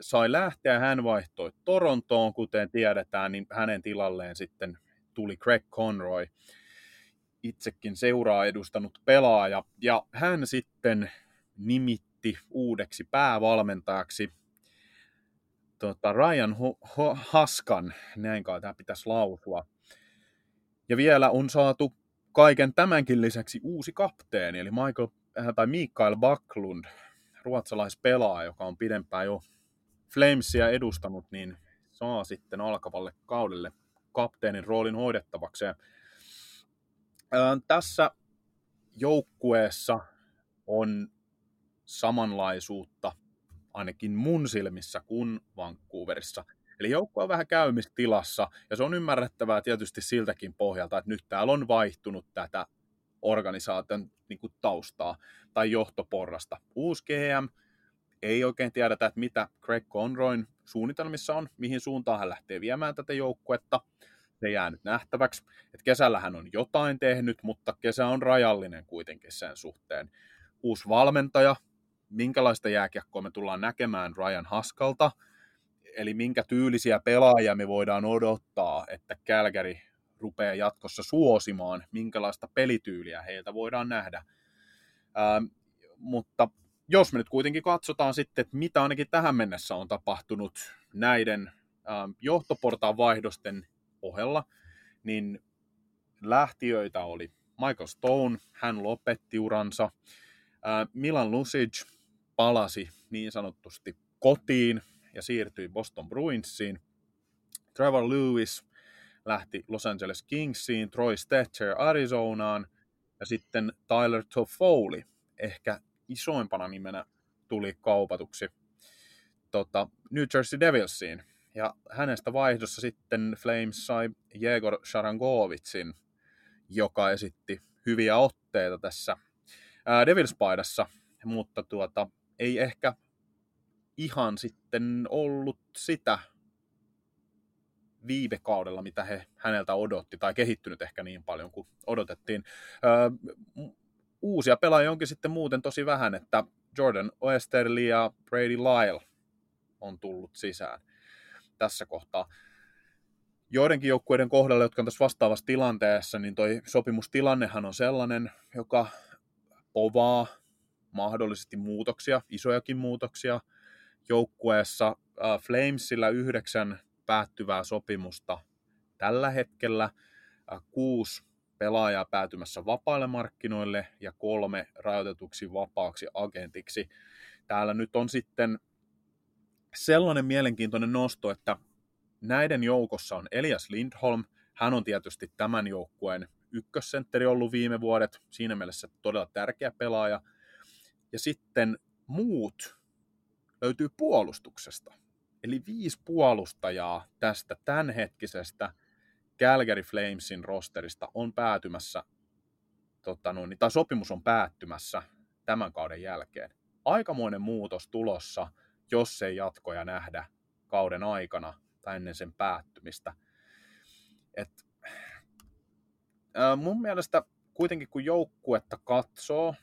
sai lähteä, hän vaihtoi Torontoon, kuten tiedetään, niin hänen tilalleen sitten tuli Craig Conroy, itsekin seuraa edustanut pelaaja, ja hän sitten nimitti uudeksi päävalmentajaksi tota, Ryan Haskan, näin kai tämä pitäisi lausua. Ja vielä on saatu kaiken tämänkin lisäksi uusi kapteeni, eli Michael, äh, tai Mikael Backlund, ruotsalaispelaaja, joka on pidempään jo Flamesia edustanut, niin saa sitten alkavalle kaudelle kapteenin roolin hoidettavakseen. Tässä joukkueessa on samanlaisuutta ainakin mun silmissä kuin Vancouverissa. Eli joukkue on vähän käymistilassa, ja se on ymmärrettävää tietysti siltäkin pohjalta, että nyt täällä on vaihtunut tätä organisaation niin kuin taustaa tai johtoporrasta. Uusi GM, ei oikein tiedetä, että mitä Greg Conroyn suunnitelmissa on, mihin suuntaan hän lähtee viemään tätä joukkuetta. Se jää nyt nähtäväksi. Että kesällä hän on jotain tehnyt, mutta kesä on rajallinen kuitenkin sen suhteen. Uusi valmentaja, minkälaista jääkiekkoa me tullaan näkemään Ryan Haskalta, eli minkä tyylisiä pelaajia me voidaan odottaa, että Calgary rupeaa jatkossa suosimaan, minkälaista pelityyliä heiltä voidaan nähdä. Ähm, mutta jos me nyt kuitenkin katsotaan sitten, että mitä ainakin tähän mennessä on tapahtunut näiden ähm, johtoportaan vaihdosten ohella, niin lähtiöitä oli Michael Stone, hän lopetti uransa, Milan Lucic palasi niin sanotusti kotiin ja siirtyi Boston Bruinsiin, Trevor Lewis lähti Los Angeles Kingsiin, Troy Stetcher Arizonaan ja sitten Tyler Toffoli, ehkä isoimpana nimenä tuli kaupatuksi tota, New Jersey Devilsiin. Ja hänestä vaihdossa sitten Flames sai Jegor Sharangovitsin, joka esitti hyviä otteita tässä Devils-paidassa, mutta tuota, ei ehkä ihan sitten ollut sitä viime kaudella, mitä he häneltä odotti, tai kehittynyt ehkä niin paljon kuin odotettiin. Öö, uusia pelaajia onkin sitten muuten tosi vähän, että Jordan Oesterli ja Brady Lyle on tullut sisään tässä kohtaa. Joidenkin joukkueiden kohdalla, jotka on tässä vastaavassa tilanteessa, niin toi sopimustilannehan on sellainen, joka povaa mahdollisesti muutoksia, isojakin muutoksia joukkueessa. Flamesilla yhdeksän päättyvää sopimusta tällä hetkellä, kuusi pelaajaa päätymässä vapaille markkinoille ja kolme rajoitetuksi vapaaksi agentiksi. Täällä nyt on sitten sellainen mielenkiintoinen nosto, että näiden joukossa on Elias Lindholm. Hän on tietysti tämän joukkueen ykkössentteri ollut viime vuodet, siinä mielessä todella tärkeä pelaaja. Ja sitten muut löytyy puolustuksesta. Eli viisi puolustajaa tästä tämänhetkisestä Calgary Flamesin rosterista on päätymässä, tota noin, tai sopimus on päättymässä tämän kauden jälkeen. Aikamoinen muutos tulossa, jos ei jatkoja nähdä kauden aikana tai ennen sen päättymistä. Et, ää, mun mielestä kuitenkin kun joukkuetta katsoo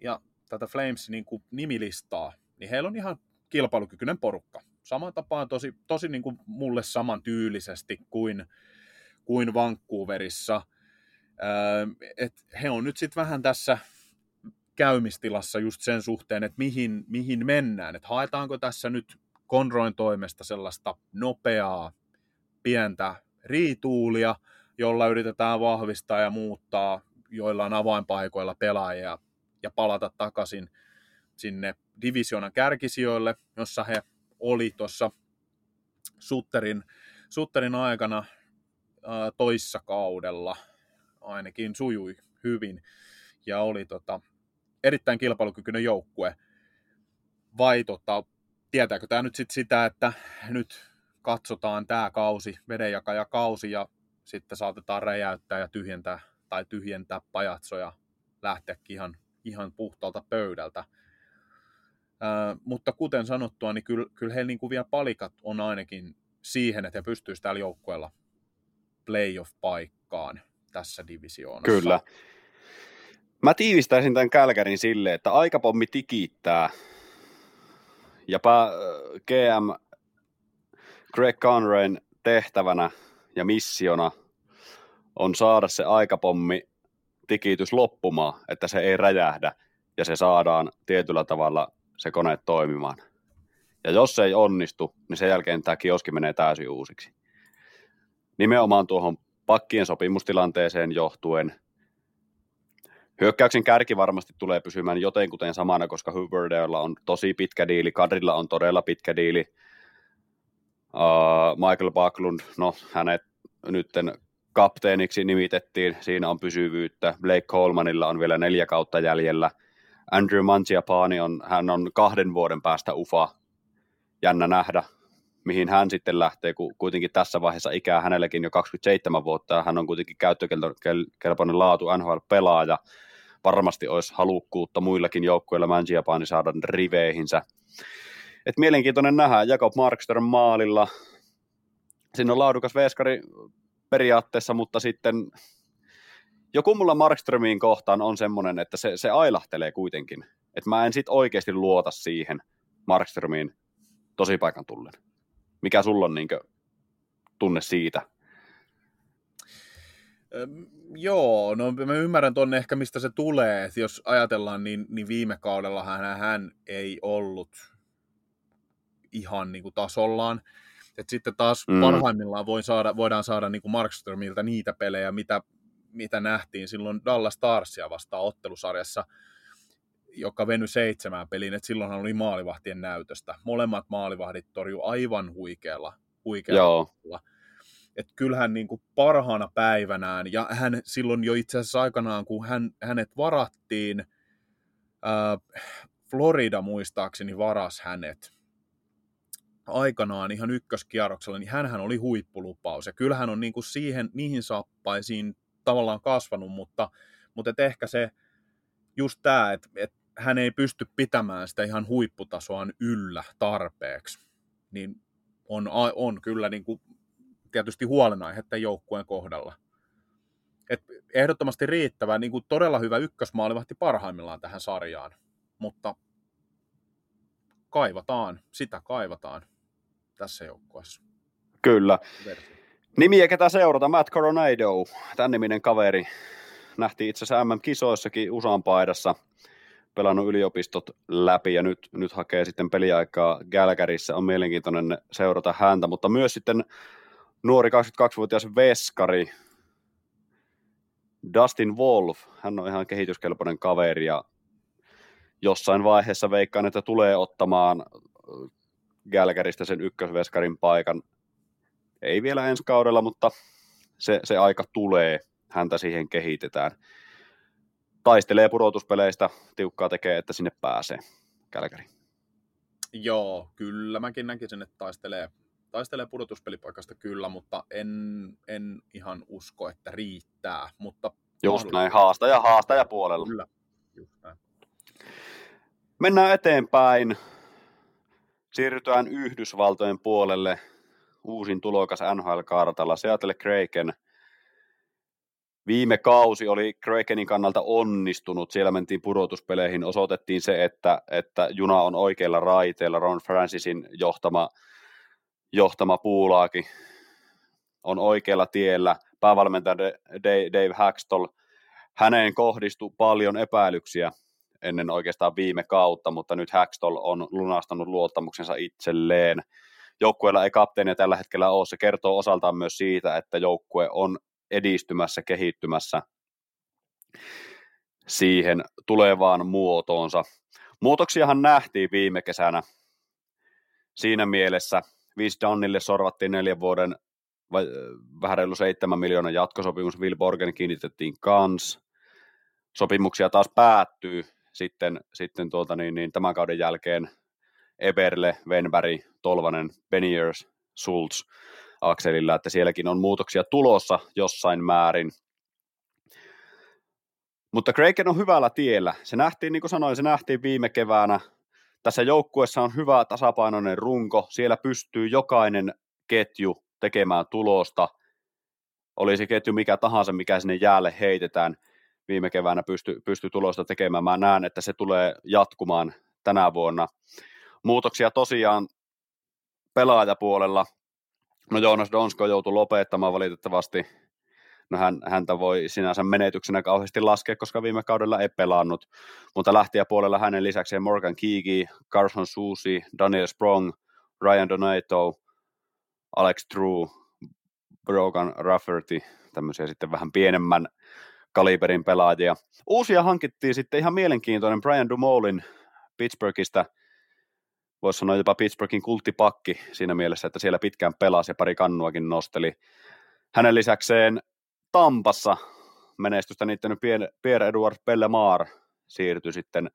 ja tätä Flamesin niin kuin nimilistaa, niin heillä on ihan kilpailukykyinen porukka. Samaan tapaan tosi, tosi niin kuin mulle samantyylisesti kuin kuin Vancouverissa. Et he on nyt sitten vähän tässä käymistilassa just sen suhteen, että mihin, mihin mennään. Että haetaanko tässä nyt Conroin toimesta sellaista nopeaa, pientä riituulia, jolla yritetään vahvistaa ja muuttaa joilla on avainpaikoilla pelaajia ja palata takaisin sinne divisionan kärkisijoille, jossa he oli tuossa Sutterin, Sutterin aikana toissa kaudella ainakin sujui hyvin ja oli tota, erittäin kilpailukykyinen joukkue. Vai tota, tietääkö tämä nyt sit sitä, että nyt katsotaan tämä kausi, vedenjakajakausi ja sitten saatetaan räjäyttää ja tyhjentää tai tyhjentää pajatsoja lähteäkin ihan, ihan puhtaalta pöydältä. Ää, mutta kuten sanottua, niin kyllä, kyllä heillä niin vielä palikat on ainakin siihen, että he pystyisivät täällä joukkueella playoff-paikkaan tässä divisioonassa. Kyllä. Mä tiivistäisin tämän Kälkärin sille, että aikapommi tikittää ja pää, GM Greg Conrayn tehtävänä ja missiona on saada se aikapommi tikitys loppumaan, että se ei räjähdä ja se saadaan tietyllä tavalla se kone toimimaan. Ja jos se ei onnistu, niin sen jälkeen tämä kioski menee täysin uusiksi nimenomaan tuohon pakkien sopimustilanteeseen johtuen Hyökkäyksen kärki varmasti tulee pysymään jotenkuten samana, koska Huberdeella on tosi pitkä diili, Kadrilla on todella pitkä diili. Uh, Michael Backlund, no hänet nytten kapteeniksi nimitettiin, siinä on pysyvyyttä. Blake Colemanilla on vielä neljä kautta jäljellä. Andrew Mangiapane on, hän on kahden vuoden päästä ufa. Jännä nähdä, mihin hän sitten lähtee, kun kuitenkin tässä vaiheessa ikää hänellekin jo 27 vuotta, ja hän on kuitenkin käyttökelpoinen laatu NHL-pelaaja. Varmasti olisi halukkuutta muillakin joukkueilla Mangiapane saada riveihinsä. Et mielenkiintoinen nähdä Jakob Markström maalilla. Siinä on laadukas veskari periaatteessa, mutta sitten joku mulla Markströmiin kohtaan on semmoinen, että se, se ailahtelee kuitenkin. Että mä en sit oikeasti luota siihen Markströmiin tosi paikan tullen. Mikä sulla on niin tunne siitä? Öm, joo, no mä ymmärrän tuonne ehkä mistä se tulee. että jos ajatellaan, niin, niin viime kaudella hän, hän ei ollut ihan niin kuin tasollaan. Et sitten taas mm. parhaimmillaan voi saada, voidaan saada niin kuin Markströmiltä niitä pelejä, mitä, mitä nähtiin silloin Dallas Starsia vastaan ottelusarjassa, joka venyi seitsemään peliin, että silloinhan oli maalivahtien näytöstä. Molemmat maalivahdit torju aivan huikealla, huikealla Joo. Et kyllähän niin kuin parhaana päivänään, ja hän silloin jo itse asiassa aikanaan, kun hän, hänet varattiin, ää, Florida muistaakseni varas hänet, aikanaan ihan ykköskierroksella, niin hän oli huippulupaus. Ja kyllähän on niin kuin siihen, niihin saappaisiin tavallaan kasvanut, mutta, mutta et ehkä se just tämä, että et hän ei pysty pitämään sitä ihan huipputasoaan yllä tarpeeksi, niin on, on kyllä niin kuin tietysti huolenaihetta joukkueen kohdalla. Et ehdottomasti riittävä, niin kuin todella hyvä ykkösmaalivahti parhaimmillaan tähän sarjaan, mutta kaivataan, sitä kaivataan tässä joukkueessa. Kyllä. Nimiä ketä seurata, Matt Coronado, tämän niminen kaveri. Nähtiin itse asiassa MM-kisoissakin USAn paidassa, pelannut yliopistot läpi ja nyt, nyt hakee sitten peliaikaa Gälkärissä. On mielenkiintoinen seurata häntä, mutta myös sitten nuori 22-vuotias veskari Dustin Wolf. Hän on ihan kehityskelpoinen kaveri ja jossain vaiheessa veikkaan, että tulee ottamaan Gälkäristä sen ykkösveskarin paikan. Ei vielä ensi kaudella, mutta se, se aika tulee, häntä siihen kehitetään. Taistelee pudotuspeleistä, tiukkaa tekee, että sinne pääsee Gälkäri. Joo, kyllä mäkin näkisin, että taistelee, taistelee pudotuspelipaikasta kyllä, mutta en, en ihan usko, että riittää. Mutta Just näin, haastaja, haastaja puolella. Kyllä, just näin. Mennään eteenpäin Siirrytään Yhdysvaltojen puolelle. Uusin tulokas NHL-kartalla, Seattle Kraken. Viime kausi oli Krakenin kannalta onnistunut. Siellä mentiin pudotuspeleihin. Osoitettiin se, että, että juna on oikeilla raiteilla. Ron Francisin johtama, johtama puulaaki on oikealla tiellä. Päävalmentaja Dave Hackstall, häneen kohdistui paljon epäilyksiä ennen oikeastaan viime kautta, mutta nyt Hackstall on lunastanut luottamuksensa itselleen. Joukkueella ei kapteenia tällä hetkellä ole. Se kertoo osaltaan myös siitä, että joukkue on edistymässä, kehittymässä siihen tulevaan muotoonsa. Muutoksiahan nähtiin viime kesänä siinä mielessä. Vince Dunnille sorvattiin neljän vuoden vai, vähän reilu seitsemän miljoonan jatkosopimus. Will Borgen kiinnitettiin kans. Sopimuksia taas päättyy sitten, sitten tuota niin, niin tämän kauden jälkeen Eberle, Venberg, Tolvanen, Beniers, Schultz akselilla, että sielläkin on muutoksia tulossa jossain määrin. Mutta Kraken on hyvällä tiellä. Se nähtiin, niin kuin sanoin, se nähtiin viime keväänä. Tässä joukkuessa on hyvä tasapainoinen runko. Siellä pystyy jokainen ketju tekemään tulosta. Olisi ketju mikä tahansa, mikä sinne jäälle heitetään – viime keväänä pysty, pysty tulosta tekemään. Mä näen, että se tulee jatkumaan tänä vuonna. Muutoksia tosiaan pelaajapuolella. No Joonas Donsko joutui lopettamaan valitettavasti. No hän, häntä voi sinänsä menetyksenä kauheasti laskea, koska viime kaudella ei pelannut. Mutta lähtijäpuolella hänen lisäksi Morgan Kiki, Carson Susi, Daniel Sprong, Ryan Donato, Alex True, Brogan Rafferty, tämmöisiä sitten vähän pienemmän kaliberin pelaajia. Uusia hankittiin sitten ihan mielenkiintoinen Brian Dumolin Pittsburghista, voisi sanoa jopa Pittsburghin kulttipakki siinä mielessä, että siellä pitkään pelasi ja pari kannuakin nosteli. Hänen lisäkseen Tampassa menestystä niittänyt Pierre-Edouard Pellemar siirtyi sitten,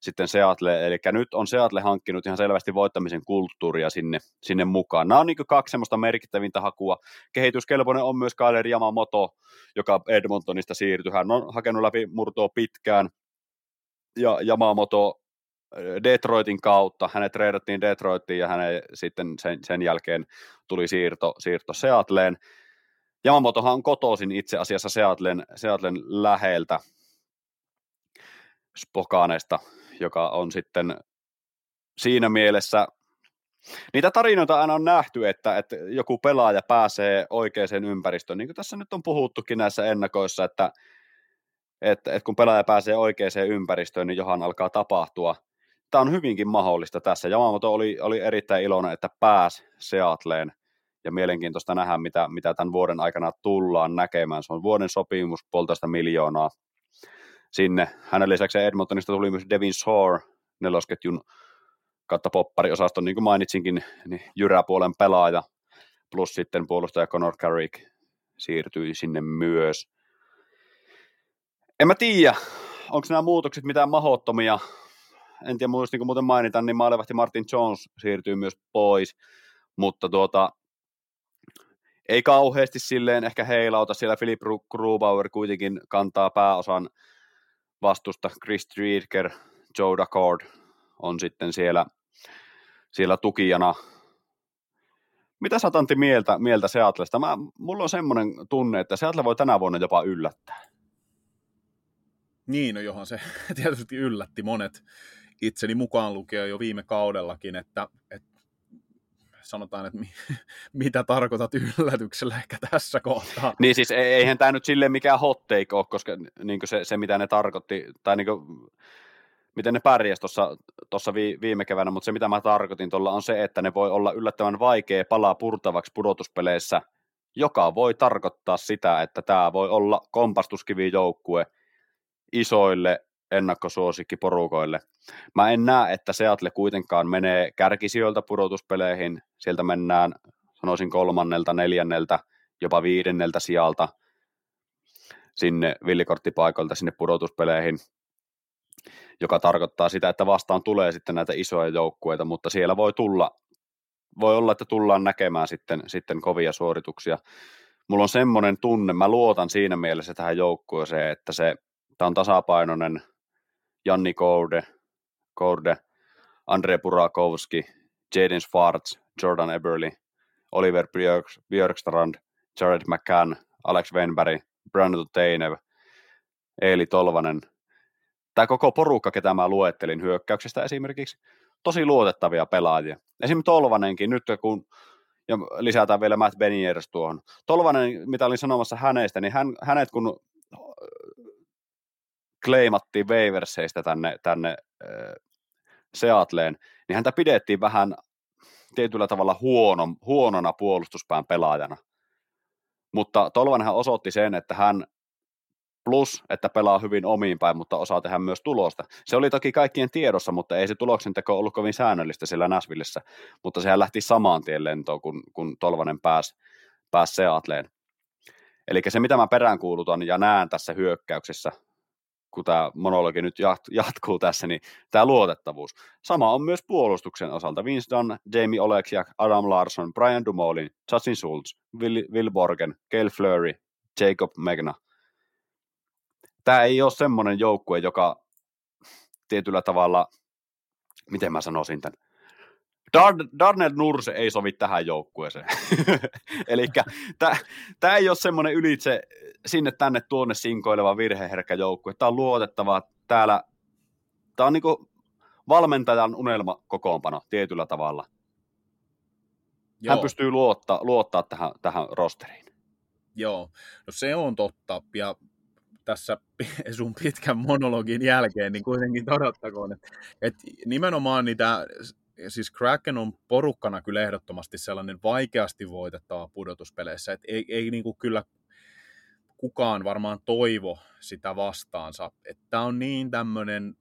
sitten Seattle, eli nyt on Seattle hankkinut ihan selvästi voittamisen kulttuuria sinne, sinne mukaan. Nämä on niin kaksi semmoista merkittävintä hakua. Kehityskelpoinen on myös Kailer Yamamoto, joka Edmontonista siirtyi. Hän on hakenut läpi murtoa pitkään, ja Yamamoto Detroitin kautta, hänet treidattiin Detroittiin ja hänen sitten sen, sen jälkeen tuli siirto, siirto Seattleen. Yamamotohan on kotoisin itse asiassa Seattlen, Seattlen läheltä Spokanesta, joka on sitten siinä mielessä Niitä tarinoita aina on nähty, että, että joku pelaaja pääsee oikeaan ympäristöön, niin kuin tässä nyt on puhuttukin näissä ennakoissa, että, että, että kun pelaaja pääsee oikeaan ympäristöön, niin johan alkaa tapahtua – tämä on hyvinkin mahdollista tässä. Yamamoto oli, oli erittäin iloinen, että pääsi Seatleen ja mielenkiintoista nähdä, mitä, mitä tämän vuoden aikana tullaan näkemään. Se on vuoden sopimus, puolitoista miljoonaa sinne. Hänen lisäksi Edmontonista tuli myös Devin Shore, nelosketjun kautta poppariosaston, niin kuin mainitsinkin, niin jyräpuolen pelaaja, plus sitten puolustaja Conor Carrick siirtyi sinne myös. En mä tiedä, onko nämä muutokset mitään mahottomia, en tiedä muista niin muuten mainita, niin maalevahti Martin Jones siirtyy myös pois, mutta tuota, ei kauheasti silleen ehkä heilauta, siellä Philip Grubauer kuitenkin kantaa pääosan vastusta, Chris Driedger, Joe Daccord on sitten siellä, siellä tukijana. Mitä sä Tanti mieltä, mieltä Seatlesta? Mä, mulla on semmoinen tunne, että Seattle voi tänä vuonna jopa yllättää. Niin, no johan se tietysti yllätti monet itseni mukaan lukea jo viime kaudellakin, että, että sanotaan, että mi, mitä tarkoitat yllätyksellä ehkä tässä kohtaa. Niin siis e-, eihän tämä nyt silleen mikään hot take ole, koska niin se, se, mitä ne tarkoitti, tai niin kuin, miten ne pärjäsi tuossa vi, viime keväänä, mutta se mitä mä tarkoitin tuolla on se, että ne voi olla yllättävän vaikea palaa purtavaksi pudotuspeleissä, joka voi tarkoittaa sitä, että tämä voi olla kompastuskivi joukkue isoille ennakkosuosikkiporukoille. Mä en näe, että Seattle kuitenkaan menee kärkisijoilta pudotuspeleihin. Sieltä mennään, sanoisin kolmannelta, neljänneltä, jopa viidenneltä sijalta sinne villikorttipaikoilta sinne pudotuspeleihin, joka tarkoittaa sitä, että vastaan tulee sitten näitä isoja joukkueita, mutta siellä voi tulla, voi olla, että tullaan näkemään sitten, sitten kovia suorituksia. Mulla on semmoinen tunne, mä luotan siinä mielessä tähän joukkueeseen, että se, tämä on tasapainoinen Janni Koude, Koude Andre Burakovski, Jaden Schwartz, Jordan Eberly, Oliver Björk, Björkstrand, Jared McCann, Alex Wenberg, Brandon Teinev, Eeli Tolvanen. Tämä koko porukka, ketä mä luettelin hyökkäyksestä esimerkiksi, tosi luotettavia pelaajia. Esimerkiksi Tolvanenkin, nyt kun ja lisätään vielä Matt Beniers tuohon. Tolvanen, mitä olin sanomassa hänestä, niin hän, hänet kun kleimattiin waiverseistä tänne, tänne äh, Seatleen, niin häntä pidettiin vähän tietyllä tavalla huono, huonona puolustuspään pelaajana. Mutta Tolvanenhan osoitti sen, että hän plus, että pelaa hyvin omiin päin, mutta osaa tehdä myös tulosta. Se oli toki kaikkien tiedossa, mutta ei se tuloksen teko ollut kovin säännöllistä siellä Näsvillessä, mutta sehän lähti samaan tien lentoon, kun, kun Tolvanen pääsi pääs Seatleen. Eli se, mitä mä peräänkuulutan ja näen tässä hyökkäyksessä, kun tämä monologi nyt jatkuu tässä, niin tämä luotettavuus. Sama on myös puolustuksen osalta. Dunn, Jamie Oleksiak, Adam Larson, Brian Dumolin, Justin Schultz, Will, Will Borgen, Cale Fleury, Jacob Megna. Tämä ei ole semmoinen joukkue, joka tietyllä tavalla, miten mä sanoisin tämän, Dar- Darnell Nurse ei sovi tähän joukkueeseen. Eli tämä ei ole semmoinen ylitse sinne tänne tuonne sinkoileva virheherkkä joukkue. Tämä on luotettava. Täällä, tämä on niinku valmentajan unelma kokoonpano tietyllä tavalla. Joo. Hän pystyy luottaa, luottaa tähän, tähän rosteriin. Joo, no se on totta. Ja tässä sun pitkän monologin jälkeen, niin kuitenkin todettakoon, että, että nimenomaan niitä siis Kraken on porukkana kyllä ehdottomasti sellainen vaikeasti voitettava pudotuspeleissä, että ei, ei niin kuin kyllä kukaan varmaan toivo sitä vastaansa. Että on niin tämmöinen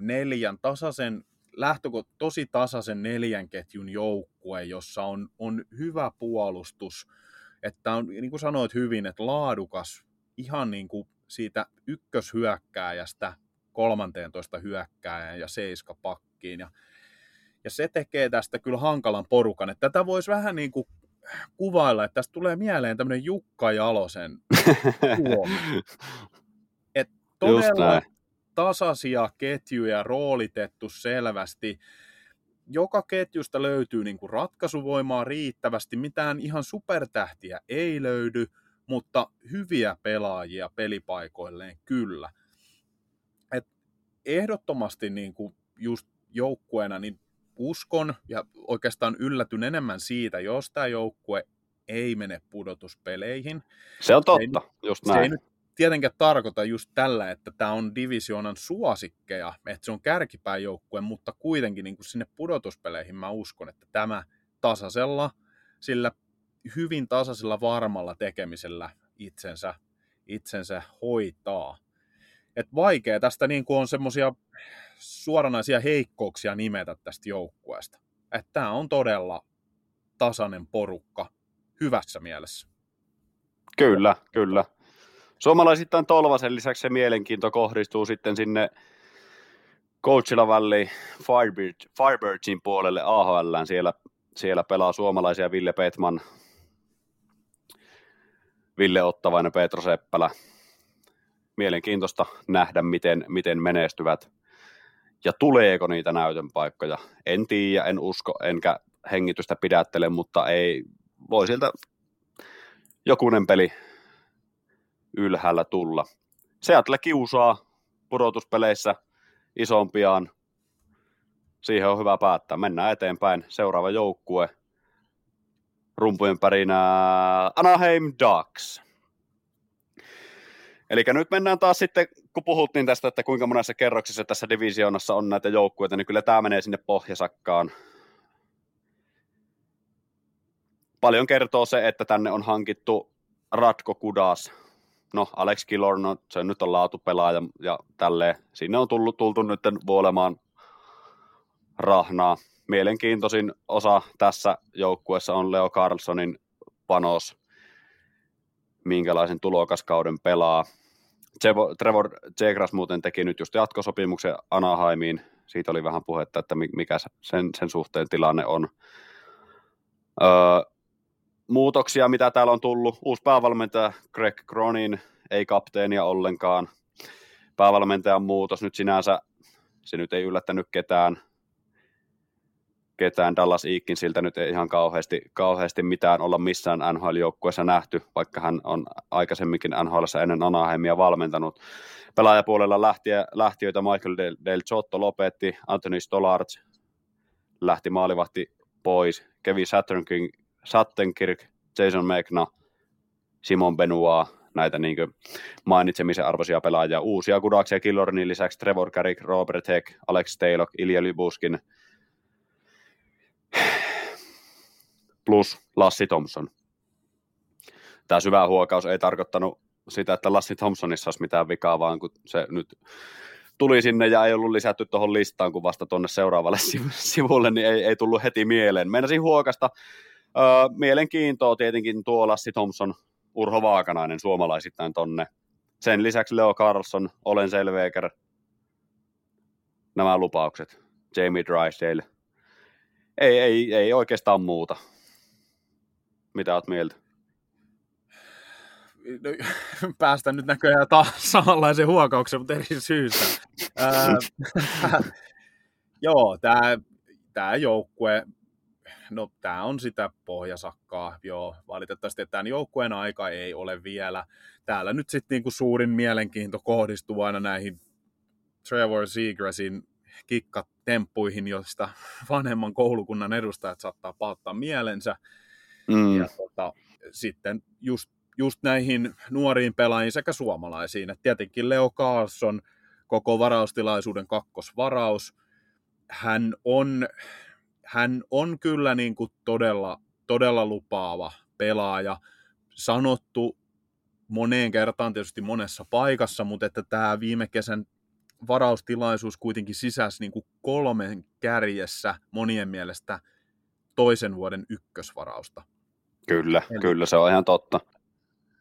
neljän tasaisen, lähtöko, tosi tasaisen neljän ketjun joukkue, jossa on, on hyvä puolustus, että on, niin kuin sanoit hyvin, että laadukas ihan niin kuin siitä ykköshyökkääjästä 13 hyökkääjän ja seiska pakkiin. Ja, ja se tekee tästä kyllä hankalan porukan. Että tätä voisi vähän niin kuin kuvailla, että tästä tulee mieleen tämmöinen Jukka Jalosen Suomi. Et todella tasaisia ketjuja roolitettu selvästi. Joka ketjusta löytyy niin kuin ratkaisuvoimaa riittävästi, mitään ihan supertähtiä ei löydy, mutta hyviä pelaajia pelipaikoilleen kyllä. Et ehdottomasti niin kuin just joukkueena niin uskon ja oikeastaan yllätyn enemmän siitä, jos tämä joukkue ei mene pudotuspeleihin. Se on totta, se ei, just näin. Se ei nyt tietenkään tarkoita just tällä, että tämä on divisioonan suosikkeja, että se on kärkipääjoukkue, mutta kuitenkin niin kuin sinne pudotuspeleihin mä uskon, että tämä tasaisella, sillä hyvin tasaisella varmalla tekemisellä itsensä, itsensä hoitaa. Et vaikea tästä niin kuin on semmoisia suoranaisia heikkouksia nimetä tästä joukkueesta. Että tämä on todella tasainen porukka hyvässä mielessä. Kyllä, kyllä. Suomalaisittain Tolvasen lisäksi se mielenkiinto kohdistuu sitten sinne Coachella Valley Firebird, Firebirdsin puolelle AHL. Siellä, siellä pelaa suomalaisia Ville Petman, Ville Ottavainen, Petro Seppälä. Mielenkiintoista nähdä, miten, miten menestyvät ja tuleeko niitä näytön paikkoja. En tiedä, en usko, enkä hengitystä pidättele, mutta ei voi sieltä jokunen peli ylhäällä tulla. Seattle kiusaa pudotuspeleissä isompiaan. Siihen on hyvä päättää. Mennään eteenpäin. Seuraava joukkue. Rumpujen pärinä Anaheim Ducks. Eli nyt mennään taas sitten, kun puhuttiin tästä, että kuinka monessa kerroksessa tässä divisioonassa on näitä joukkueita, niin kyllä tämä menee sinne pohjasakkaan. Paljon kertoo se, että tänne on hankittu Ratko Kudas. No, Alex Killor, no, se nyt on laatupelaaja ja tälleen. Sinne on tullut, tultu nyt vuolemaan rahnaa. Mielenkiintoisin osa tässä joukkueessa on Leo Carlsonin panos minkälaisen tulokaskauden pelaa. Trevor Jegras muuten teki nyt just jatkosopimuksen Anaheimiin. Siitä oli vähän puhetta, että mikä sen, sen suhteen tilanne on. Öö, muutoksia, mitä täällä on tullut. Uusi päävalmentaja Greg Cronin, ei kapteenia ollenkaan. Päävalmentajan muutos nyt sinänsä, se nyt ei yllättänyt ketään ketään Dallas siltä nyt ei ihan kauheasti, kauheasti mitään olla missään NHL-joukkueessa nähty, vaikka hän on aikaisemminkin NHL ennen Anaheimia valmentanut. Pelaajapuolella lähtiö, lähtiöitä Michael Del, Del Giotto lopetti, Anthony Stollard lähti maalivahti pois, Kevin Sattenkirk, Jason Megna, Simon Benoit, näitä niin mainitsemisen arvoisia pelaajia. Uusia Kudaksia Killornin lisäksi Trevor Carrick, Robert Heck, Alex Taylor, Ilja Lybuskin – plus Lassi Thompson. Tämä syvä huokaus ei tarkoittanut sitä, että Lassi Thompsonissa olisi mitään vikaa, vaan kun se nyt tuli sinne ja ei ollut lisätty tuohon listaan, kun vasta tuonne seuraavalle sivulle, niin ei, ei tullut heti mieleen. Meinasin huokasta. Öö, mielenkiintoa tietenkin tuo Lassi Thompson, Urho Vaakanainen suomalaisittain tonne. Sen lisäksi Leo Carlson, Olen Selveker, nämä lupaukset, Jamie Drysdale. Ei, ei, ei oikeastaan muuta. Mitä oot mieltä? No, päästään nyt näköjään taas samanlaisen huokauksen, mutta eri syystä. joo, tämä tää joukkue, no tämä on sitä pohjasakkaa, joo, valitettavasti, että tämän joukkueen aika ei ole vielä. Täällä nyt sitten niinku suurin mielenkiinto kohdistuu aina näihin Trevor Seagrassin kikkatemppuihin, joista vanhemman koulukunnan edustajat saattaa paottaa mielensä. Mm. Ja tota, sitten just, just näihin nuoriin pelaajiin sekä suomalaisiin. Et tietenkin Leo Carlson, koko varaustilaisuuden kakkosvaraus. Hän on, hän on kyllä niin kuin todella, todella lupaava pelaaja. Sanottu moneen kertaan tietysti monessa paikassa, mutta että tämä viime kesän varaustilaisuus kuitenkin sisäsi niin kuin kolmen kärjessä monien mielestä toisen vuoden ykkösvarausta. Kyllä, Eli- kyllä, se on ihan totta.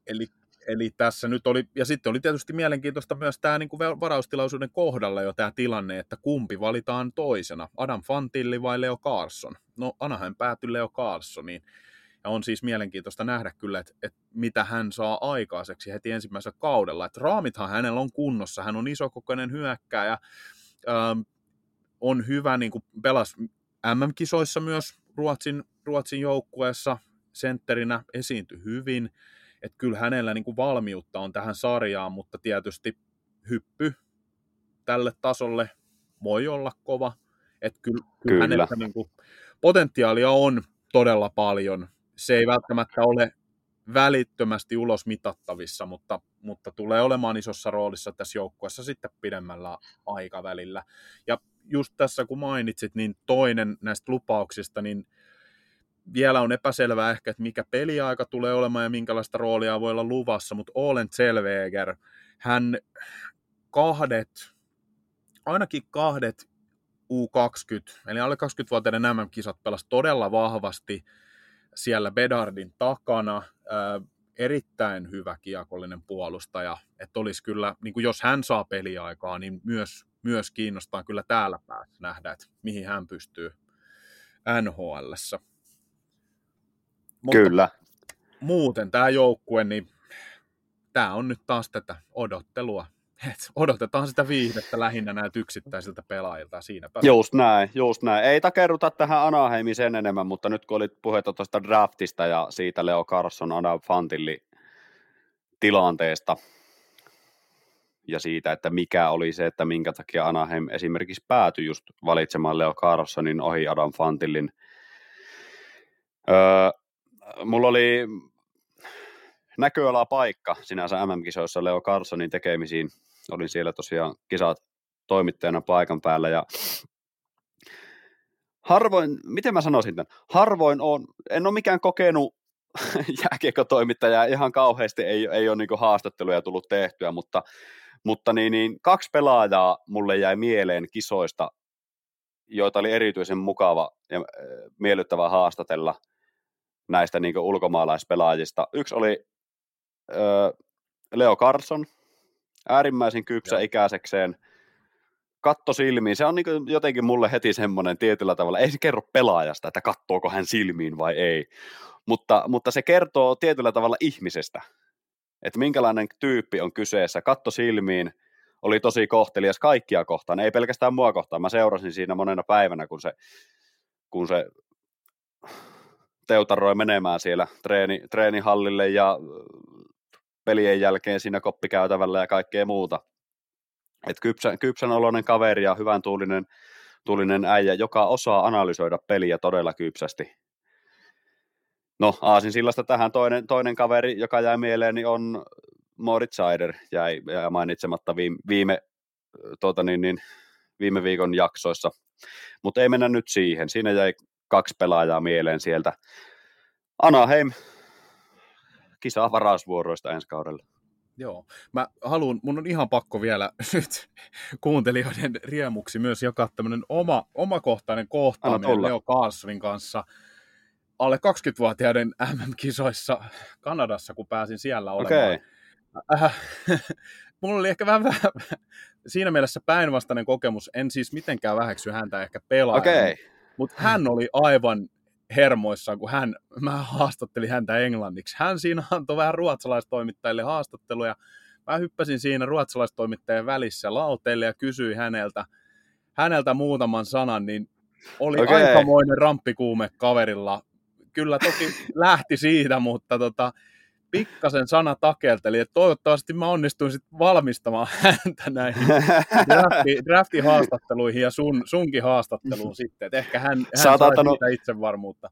Eli, eli tässä nyt oli, ja sitten oli tietysti mielenkiintoista myös tämä niin varaustilaisuuden kohdalla jo tämä tilanne, että kumpi valitaan toisena, Adam Fantilli vai Leo Carlson. No Anaheim päätyi Leo Carlsoniin, ja on siis mielenkiintoista nähdä kyllä, että, että mitä hän saa aikaiseksi heti ensimmäisellä kaudella. Että raamithan hänellä on kunnossa, hän on isokokoinen hyökkääjä, ähm, on hyvä, niin kuin pelas MM-kisoissa myös Ruotsin, Ruotsin joukkueessa sentterinä esiintyi hyvin, että kyllä hänellä niin kuin valmiutta on tähän sarjaan, mutta tietysti hyppy tälle tasolle voi olla kova, että kyllä, kyllä. Kyllä. hänellä niin kuin, potentiaalia on todella paljon. Se ei välttämättä ole välittömästi ulos mitattavissa, mutta, mutta tulee olemaan isossa roolissa tässä joukkueessa sitten pidemmällä aikavälillä. Ja just tässä kun mainitsit, niin toinen näistä lupauksista, niin vielä on epäselvää ehkä, että mikä peliaika tulee olemaan ja minkälaista roolia voi olla luvassa, mutta Olen Zellweger, hän kahdet, ainakin kahdet U20, eli alle 20-vuotiaiden MM-kisat pelasi todella vahvasti siellä Bedardin takana, ää, erittäin hyvä kiekollinen puolustaja, että olisi kyllä, niin kuin jos hän saa peliaikaa, niin myös, myös kiinnostaa kyllä täällä päässä nähdä, että mihin hän pystyy NHLssä. Mutta Kyllä. muuten tämä joukkue, niin tämä on nyt taas tätä odottelua. Et odotetaan sitä viihdettä lähinnä näiltä yksittäisiltä pelaajilta ja siinäpä. Just näin, just näin. Ei takerruta tähän Anaheimin sen enemmän, mutta nyt kun olit puhetta tuosta draftista ja siitä Leo Carson Adam Fantilli tilanteesta ja siitä, että mikä oli se, että minkä takia Anaheim esimerkiksi päätyi just valitsemaan Leo Carsonin ohi Adam Fantillin. Öö, mulla oli näköalapaikka sinänsä MM-kisoissa Leo Carsonin tekemisiin. Olin siellä tosiaan kisat toimittajana paikan päällä ja harvoin, miten mä sanoisin tämän, harvoin on, en ole mikään kokenut jääkiekkotoimittaja, ihan kauheasti ei, ei ole niin haastatteluja tullut tehtyä, mutta, mutta niin, niin, kaksi pelaajaa mulle jäi mieleen kisoista, joita oli erityisen mukava ja äh, miellyttävä haastatella näistä niin ulkomaalaispelaajista. Yksi oli ö, Leo Carson, äärimmäisen kypsä Joo. ikäisekseen, katto silmiin, se on niin jotenkin mulle heti semmoinen tietyllä tavalla, ei se kerro pelaajasta, että kattooko hän silmiin vai ei, mutta, mutta se kertoo tietyllä tavalla ihmisestä, että minkälainen tyyppi on kyseessä, katto silmiin, oli tosi kohtelias kaikkia kohtaan, ei pelkästään mua kohtaan, mä seurasin siinä monena päivänä, kun se, kun se teutaroi menemään siellä treeni, treenihallille ja pelien jälkeen siinä koppikäytävällä ja kaikkea muuta. Et kypsän, kypsän oloinen kaveri ja hyvän tuulinen, tuulinen äijä, joka osaa analysoida peliä todella kypsästi. No, Aasin sillasta tähän toinen, toinen kaveri, joka jäi mieleen, niin on Moritz Seider, jäi, jäi mainitsematta viime, viime, tuota niin, niin, viime viikon jaksoissa. Mutta ei mennä nyt siihen. Siinä jäi kaksi pelaajaa mieleen sieltä. Anaheim, kisa varausvuoroista ensi kaudella. Joo. Mä haluan, mun on ihan pakko vielä nyt kuuntelijoiden riemuksi myös jakaa tämmöinen oma, omakohtainen kohtaaminen. Leo Carlsonin kanssa alle 20-vuotiaiden MM-kisoissa Kanadassa, kun pääsin siellä olemaan. Okei, Äh, mulla oli ehkä vähän, vähän siinä mielessä päinvastainen kokemus. En siis mitenkään väheksy häntä ehkä pelaajana, okei. mutta hän oli aivan hermoissaan, kun hän, mä haastattelin häntä englanniksi. Hän siinä antoi vähän ruotsalaistoimittajille haastatteluja. Mä hyppäsin siinä ruotsalaistoimittajien välissä lauteille ja kysyin häneltä, häneltä muutaman sanan, niin oli okay. aikamoinen ramppikuume kaverilla. Kyllä toki lähti siitä, mutta tota, pikkasen sana takelteli, että toivottavasti mä onnistuin sit valmistamaan häntä näihin drafti, drafti-haastatteluihin ja sun, sunkin haastatteluun sitten. Et ehkä hän, hän sai oot antanut- siitä itsevarmuutta.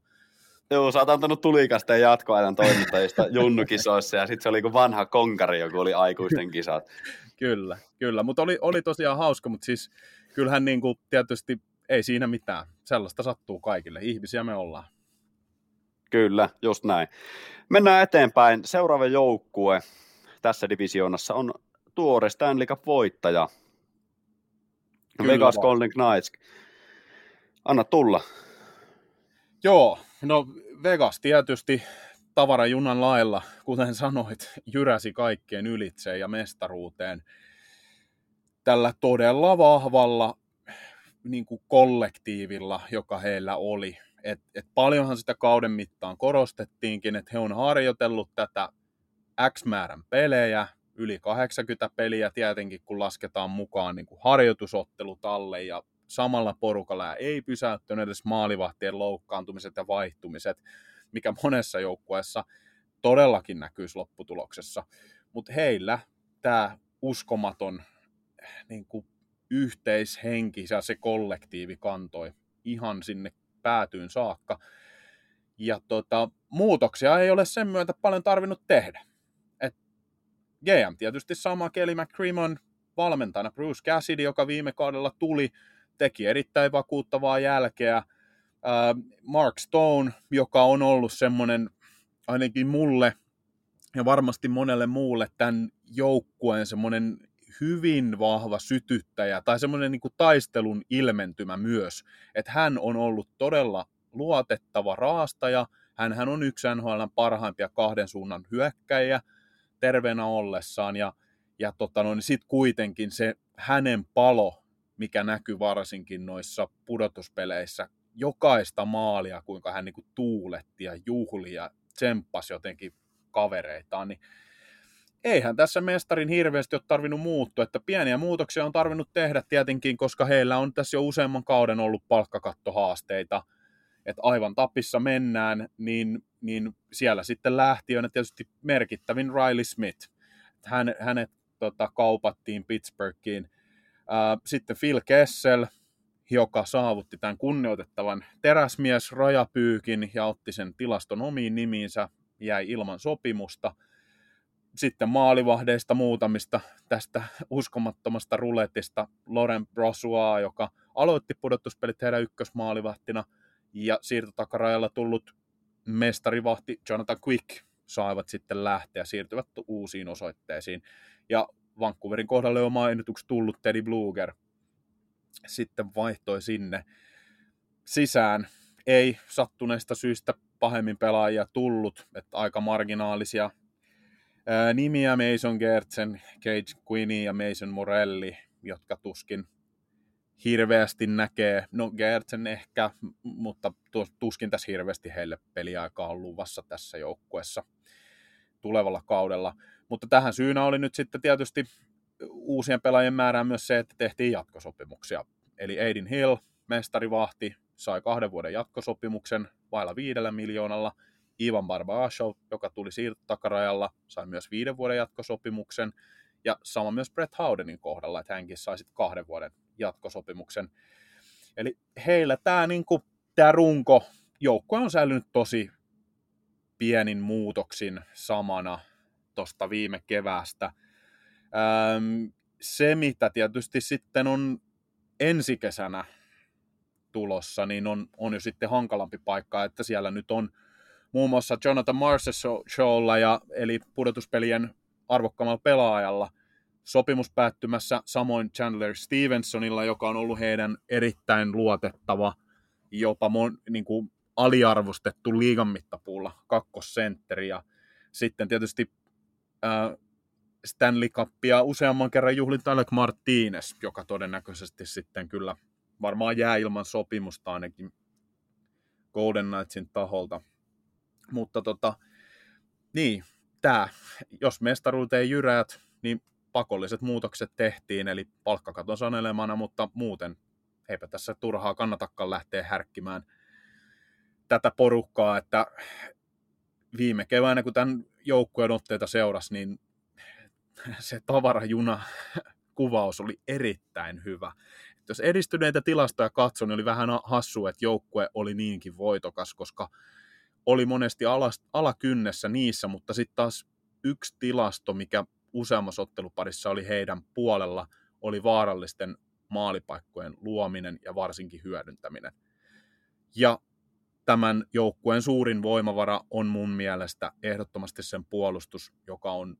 Joo, sä oot antanut tulikasteen jatkoajan toimittajista junnukisoissa ja sitten se oli kuin vanha konkari, joku oli aikuisten kisat. Kyllä, kyllä. Mutta oli, oli tosiaan hauska, mutta siis kyllähän niin kuin, tietysti ei siinä mitään. Sellaista sattuu kaikille. Ihmisiä me ollaan. Kyllä, just näin. Mennään eteenpäin. Seuraava joukkue. tässä divisioonassa on tuore Stanley Cup-voittaja. Kyllä Vegas vaan. Golden Knights. Anna tulla. Joo, no Vegas tietysti tavarajunan lailla, kuten sanoit, jyräsi kaikkien ylitse ja mestaruuteen tällä todella vahvalla niin kuin kollektiivilla, joka heillä oli. Et, et paljonhan sitä kauden mittaan korostettiinkin, että he on harjoitellut tätä X määrän pelejä, yli 80 peliä tietenkin, kun lasketaan mukaan niin kuin harjoitusottelut alle ja samalla porukalla ja ei pysäyttänyt edes maalivahtien loukkaantumiset ja vaihtumiset, mikä monessa joukkueessa todellakin näkyisi lopputuloksessa. Mutta heillä tämä uskomaton niin kuin yhteishenki ja se kollektiivi kantoi ihan sinne päätyyn saakka. Ja tota, muutoksia ei ole sen myötä paljon tarvinnut tehdä. Et GM tietysti sama Kelly McCrimmon valmentajana Bruce Cassidy, joka viime kaudella tuli, teki erittäin vakuuttavaa jälkeä. Äh, Mark Stone, joka on ollut semmoinen ainakin mulle ja varmasti monelle muulle tämän joukkueen semmoinen hyvin vahva sytyttäjä tai semmoinen niin kuin taistelun ilmentymä myös, että hän on ollut todella luotettava raastaja, hän on yksi NHL parhaimpia kahden suunnan hyökkäjiä terveenä ollessaan. Ja, ja tota no, niin sitten kuitenkin se hänen palo, mikä näkyy varsinkin noissa pudotuspeleissä, jokaista maalia, kuinka hän niin kuin tuuletti ja juhli ja tsemppasi jotenkin kavereitaan, niin eihän tässä mestarin hirveästi ole tarvinnut muuttua, että pieniä muutoksia on tarvinnut tehdä tietenkin, koska heillä on tässä jo useamman kauden ollut palkkakattohaasteita, että aivan tapissa mennään, niin, niin siellä sitten lähtiönä tietysti merkittävin Riley Smith. Hän, hänet tota, kaupattiin Pittsburghiin. Sitten Phil Kessel, joka saavutti tämän kunnioitettavan teräsmies rajapyykin ja otti sen tilaston omiin nimiinsä, jäi ilman sopimusta. Sitten maalivahdeista muutamista tästä uskomattomasta ruletista Loren Brossois, joka aloitti pudotuspelit heidän ykkösmaalivahtina, ja siirtotakarajalla tullut mestarivahti Jonathan Quick saivat sitten lähteä siirtyvät uusiin osoitteisiin. Ja Vancouverin kohdalle on mainituksi tullut Teddy Bluger sitten vaihtoi sinne sisään. Ei sattuneesta syystä pahemmin pelaajia tullut, että aika marginaalisia nimiä Mason Gertsen, Cage Quinney ja Mason Morelli, jotka tuskin hirveästi näkee, no Gertsen ehkä, mutta tuskin tässä hirveästi heille peliaikaa on luvassa tässä joukkuessa tulevalla kaudella. Mutta tähän syynä oli nyt sitten tietysti uusien pelaajien määrään myös se, että tehtiin jatkosopimuksia. Eli Aiden Hill, mestarivahti, sai kahden vuoden jatkosopimuksen vailla viidellä miljoonalla. Ivan Barbashov, joka tuli siirtotakarajalla, sai myös viiden vuoden jatkosopimuksen. Ja sama myös Brett Howdenin kohdalla, että hänkin sai sitten kahden vuoden jatkosopimuksen. Eli heillä tämä niinku, runko, joukkue on säilynyt tosi pienin muutoksin samana tuosta viime keväästä. Öm, se, mitä tietysti sitten on ensi kesänä tulossa, niin on, on jo sitten hankalampi paikka, että siellä nyt on muun muassa Jonathan Marshalla, ja, eli pudotuspelien arvokkaamalla pelaajalla, sopimus päättymässä samoin Chandler Stevensonilla, joka on ollut heidän erittäin luotettava, jopa mon, niin kuin aliarvostettu liigan mittapuulla kakkosentteri, ja sitten tietysti äh, Stanley Cupia useamman kerran juhlin Alec Martinez, joka todennäköisesti sitten kyllä varmaan jää ilman sopimusta ainakin Golden Knightsin taholta. Mutta tota, niin, tämä, jos mestaruudet ei jyräät, niin pakolliset muutokset tehtiin, eli palkkakaton sanelemana, mutta muuten eipä tässä turhaa kannatakaan lähteä härkkimään tätä porukkaa, että viime keväänä, kun tämän joukkueen otteita seurasi, niin se tavarajuna kuvaus oli erittäin hyvä. Et jos edistyneitä tilastoja katsoi, niin oli vähän hassu, että joukkue oli niinkin voitokas, koska oli monesti alas, alakynnessä niissä, mutta sitten taas yksi tilasto, mikä useammassa otteluparissa oli heidän puolella, oli vaarallisten maalipaikkojen luominen ja varsinkin hyödyntäminen. Ja tämän joukkueen suurin voimavara on mun mielestä ehdottomasti sen puolustus, joka on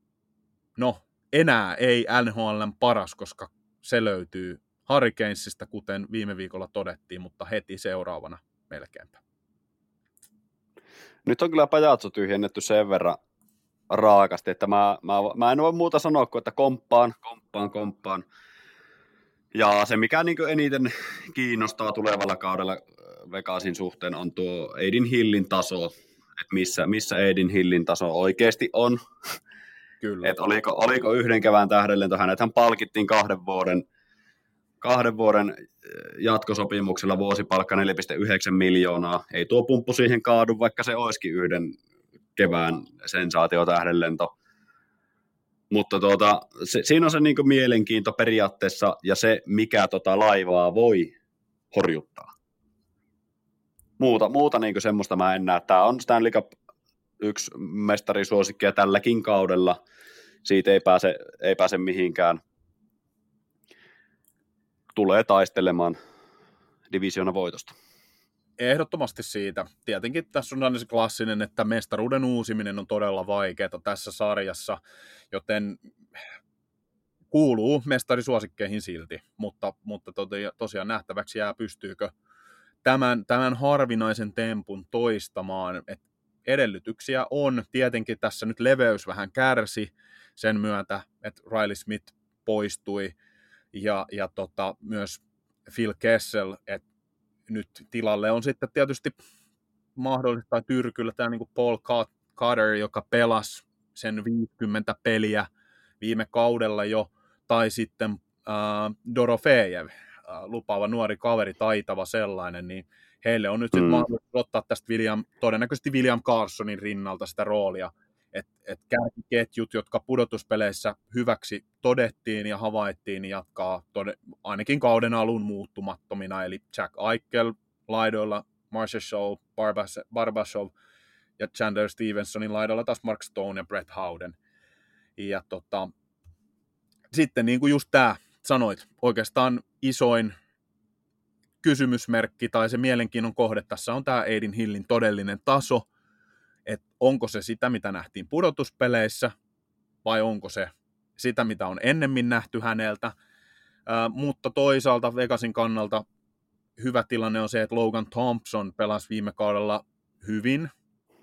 no enää ei NHLn paras, koska se löytyy Hurricanesista, kuten viime viikolla todettiin, mutta heti seuraavana melkeinpä. Nyt on kyllä pajatso tyhjennetty sen verran raakasti, että mä, mä, mä en voi muuta sanoa kuin, että komppaan, komppaan, komppaan. Ja se, mikä niin eniten kiinnostaa tulevalla kaudella äh, Vegasin suhteen, on tuo Aidin Hillin taso, että missä, missä Aidin Hillin taso oikeasti on. Kyllä. Et oliko, oliko yhden kevään tähdellento, hänethän palkittiin kahden vuoden, kahden vuoden äh, jatkosopimuksella vuosipalkka 4,9 miljoonaa. Ei tuo pumppu siihen kaadu, vaikka se olisikin yhden kevään sensaatio tähdenlento. Mutta tuota, se, siinä on se niin mielenkiinto periaatteessa ja se, mikä tota laivaa voi horjuttaa. Muuta, muuta niin semmoista mä en näe. Tämä on Stanley Cup yksi mestarisuosikki ja tälläkin kaudella siitä ei pääse, ei pääse mihinkään. Tulee taistelemaan divisiona voitosta. Ehdottomasti siitä. Tietenkin tässä on aina se klassinen, että mestaruuden uusiminen on todella vaikeaa tässä sarjassa, joten kuuluu mestarisuosikkeihin silti, mutta, mutta tosiaan nähtäväksi jää, pystyykö tämän, tämän harvinaisen tempun toistamaan. Et edellytyksiä on. Tietenkin tässä nyt leveys vähän kärsi sen myötä, että Riley Smith poistui ja, ja tota, myös Phil Kessel, että nyt tilalle on sitten tietysti mahdollista tai tyrkyllä tämä niin Paul Carter, joka pelasi sen 50 peliä viime kaudella jo, tai sitten äh, Dorofejev, äh, lupaava nuori kaveri, taitava sellainen, niin heille on nyt mm. sitten mahdollisuus ottaa tästä William, todennäköisesti William Carsonin rinnalta sitä roolia, että et kärkiketjut, jotka pudotuspeleissä hyväksi todettiin ja havaittiin, niin jatkaa tode, ainakin kauden alun muuttumattomina, eli Jack Eichel laidoilla, Marcia Shaw, Barbasov ja Chandler Stevensonin laidalla taas Mark Stone ja Brett Howden. Ja tota, sitten niin kuin just tämä sanoit, oikeastaan isoin kysymysmerkki tai se mielenkiinnon kohde tässä on tämä Aidin Hillin todellinen taso – että onko se sitä, mitä nähtiin pudotuspeleissä, vai onko se sitä, mitä on ennemmin nähty häneltä. Ää, mutta toisaalta Vegasin kannalta hyvä tilanne on se, että Logan Thompson pelasi viime kaudella hyvin,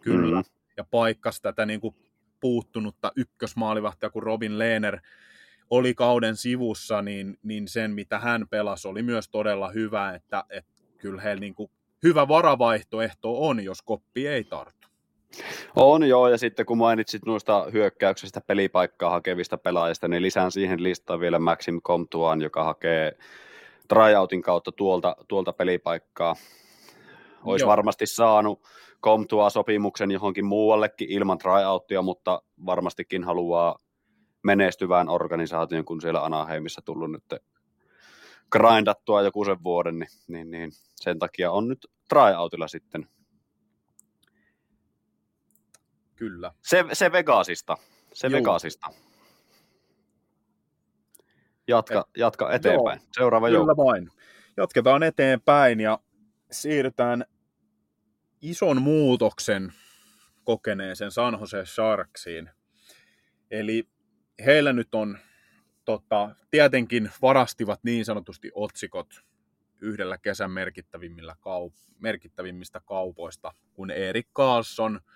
kyllä, mm. ja paikkasi tätä niin kuin puuttunutta ykkösmaalivahtia, kun Robin Lehner oli kauden sivussa, niin, niin sen, mitä hän pelasi, oli myös todella hyvä, että, että kyllä heillä niin kuin hyvä varavaihtoehto on, jos koppi ei tartu. On joo, ja sitten kun mainitsit noista hyökkäyksestä pelipaikkaa hakevista pelaajista, niin lisään siihen listaan vielä Maxim Comtuan, joka hakee tryoutin kautta tuolta, tuolta pelipaikkaa. Olisi joo. varmasti saanut Comtua sopimuksen johonkin muuallekin ilman tryouttia, mutta varmastikin haluaa menestyvään organisaation, kun siellä Anaheimissa tullut nyt grindattua joku sen vuoden, niin, niin, niin sen takia on nyt tryoutilla sitten Kyllä. Se, se Vegasista. Se Juu. Vegasista. Jatka, Et, jatka eteenpäin. Joo, Seuraava kyllä joukko. vain. Jatketaan eteenpäin ja siirrytään ison muutoksen kokeneeseen San Jose Sharksiin. Eli heillä nyt on, tota, tietenkin varastivat niin sanotusti otsikot yhdellä kesän merkittävimmillä kaup- merkittävimmistä kaupoista, kun Erik Karlsson –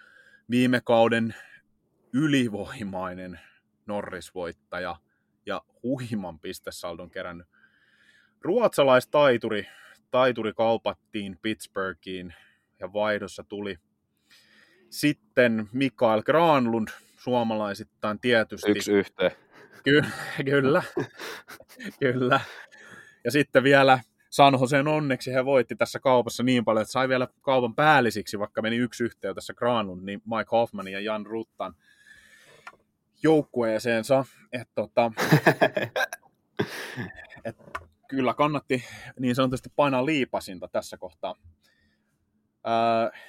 viime kauden ylivoimainen Norris-voittaja ja huiman pistesaldon kerännyt ruotsalaistaituri. Taituri kaupattiin Pittsburghiin ja vaihdossa tuli sitten Mikael Granlund, suomalaisittain tietysti. Yksi yhteen. Ky- kyllä, kyllä. Ja sitten vielä San Joseen onneksi he voitti tässä kaupassa niin paljon, että sai vielä kaupan päällisiksi, vaikka meni yksi yhteen tässä Granlund, niin Mike Hoffman ja Jan Ruttan joukkueeseensa. Että tota, et kyllä kannatti niin sanotusti painaa liipasinta tässä kohtaa. Öö,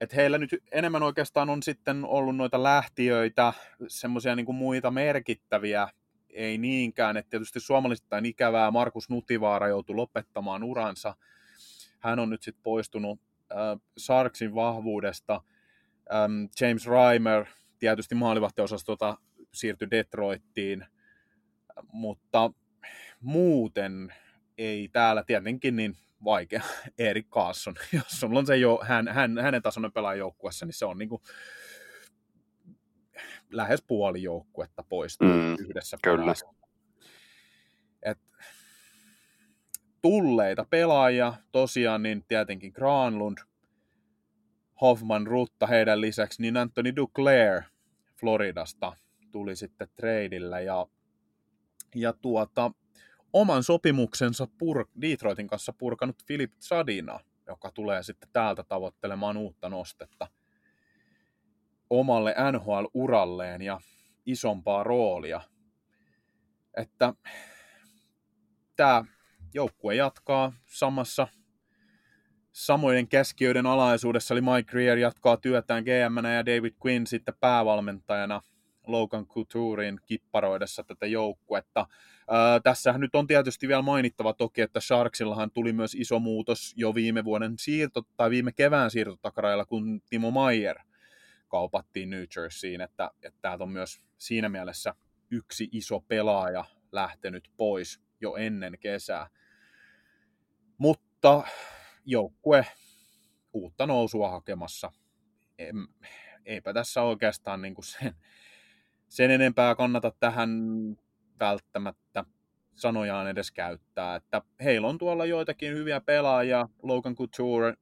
että heillä nyt enemmän oikeastaan on sitten ollut noita lähtiöitä, semmoisia niin muita merkittäviä ei niinkään, että tietysti suomalaisittain ikävää, Markus Nutivaara joutui lopettamaan uransa, hän on nyt sitten poistunut äh, Sarksin vahvuudesta, ähm, James Reimer, tietysti maalivahtiosastolta siirtyi Detroittiin, mutta muuten ei täällä tietenkin niin vaikea. Erik Kaasson, jos sulla on se jo, hän, hän, hänen tasoinen pelaaja joukkuessa, niin se on niin kuin lähes puoli joukkuetta poistuu mm, yhdessä kyllä. Et, tulleita pelaajia tosiaan, niin tietenkin Granlund, Hoffman, Rutta heidän lisäksi, niin Anthony Duclair Floridasta tuli sitten treidillä ja, ja tuota, oman sopimuksensa pur, Detroitin kanssa purkanut Philip Sadina, joka tulee sitten täältä tavoittelemaan uutta nostetta omalle NHL-uralleen ja isompaa roolia. Että tämä joukkue jatkaa samassa samojen käskijöiden alaisuudessa, eli Mike Greer jatkaa työtään gm ja David Quinn sitten päävalmentajana Logan Coutourin kipparoidessa tätä joukkuetta. Ää, tässähän nyt on tietysti vielä mainittava toki, että Sharksillahan tuli myös iso muutos jo viime vuoden siirto, tai viime kevään siirtotakarajalla, kun Timo Mayer kaupattiin New Jerseyin, että, että täältä on myös siinä mielessä yksi iso pelaaja lähtenyt pois jo ennen kesää. Mutta joukkue uutta nousua hakemassa. Eipä tässä oikeastaan niin kuin sen, sen enempää kannata tähän välttämättä sanojaan edes käyttää. Että heillä on tuolla joitakin hyviä pelaajia. Logan Couture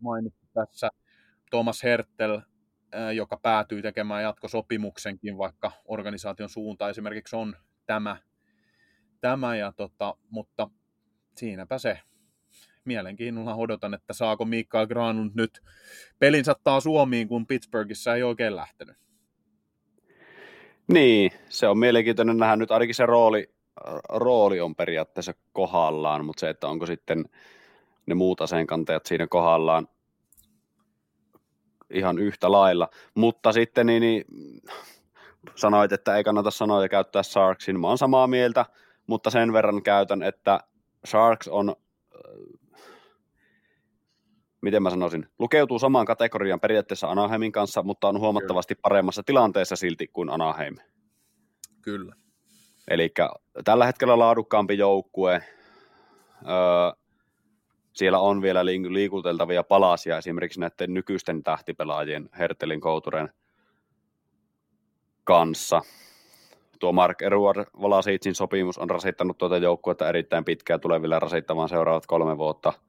mainittu tässä. Thomas Hertel, joka päätyy tekemään jatkosopimuksenkin, vaikka organisaation suunta esimerkiksi on tämä. tämä ja tota, mutta siinäpä se mielenkiinnolla odotan, että saako Mikael Granlund nyt pelinsä taas Suomiin, kun Pittsburghissa ei oikein lähtenyt. Niin, se on mielenkiintoinen nähdä nyt ainakin se rooli, rooli on periaatteessa kohdallaan, mutta se, että onko sitten ne muut aseenkantajat siinä kohdallaan ihan yhtä lailla. Mutta sitten niin, niin sanoit, että ei kannata sanoa ja käyttää Sharksin. Mä oon samaa mieltä, mutta sen verran käytän, että Sharks on miten mä sanoisin, lukeutuu samaan kategoriaan periaatteessa Anaheimin kanssa, mutta on huomattavasti Kyllä. paremmassa tilanteessa silti kuin Anaheim. Kyllä. Eli tällä hetkellä laadukkaampi joukkue. Öö, siellä on vielä liikuteltavia palasia esimerkiksi näiden nykyisten tähtipelaajien Hertelin Kouturen kanssa. Tuo Mark Eduard Valasitsin sopimus on rasittanut tuota joukkuetta erittäin pitkään tuleville rasittamaan seuraavat kolme vuotta –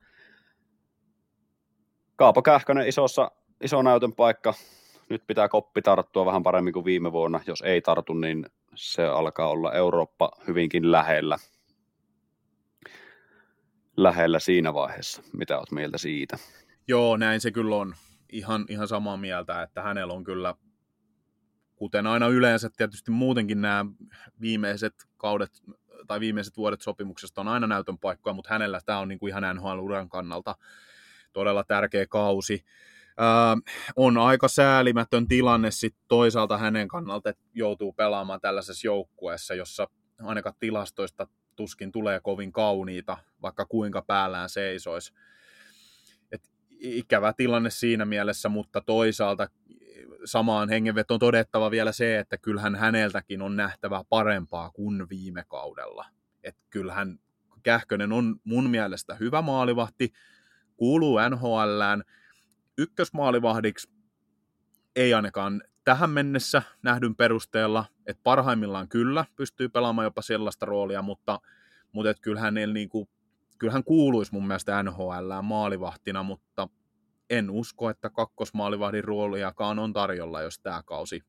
Kaapo Kähkönen isossa, iso näytön paikka. Nyt pitää koppi tarttua vähän paremmin kuin viime vuonna. Jos ei tartu, niin se alkaa olla Eurooppa hyvinkin lähellä. Lähellä siinä vaiheessa. Mitä olet mieltä siitä? Joo, näin se kyllä on. Ihan, ihan samaa mieltä, että hänellä on kyllä, kuten aina yleensä tietysti muutenkin nämä viimeiset kaudet tai viimeiset vuodet sopimuksesta on aina näytön paikkoja, mutta hänellä tämä on niin kuin ihan NHL-uran kannalta todella tärkeä kausi. Öö, on aika säälimätön tilanne sit toisaalta hänen kannalta, että joutuu pelaamaan tällaisessa joukkueessa, jossa ainakaan tilastoista tuskin tulee kovin kauniita, vaikka kuinka päällään seisoisi. Et ikävä tilanne siinä mielessä, mutta toisaalta samaan hengenvetoon todettava vielä se, että kyllähän häneltäkin on nähtävä parempaa kuin viime kaudella. Että kyllähän Kähkönen on mun mielestä hyvä maalivahti, kuuluu NHLään. Ykkösmaalivahdiksi ei ainakaan tähän mennessä nähdyn perusteella, että parhaimmillaan kyllä pystyy pelaamaan jopa sellaista roolia, mutta, mutta että kyllähän, kuin, kyllähän kuuluisi mun mielestä NHL maalivahtina, mutta en usko, että kakkosmaalivahdin rooliakaan on tarjolla, jos tämä kausi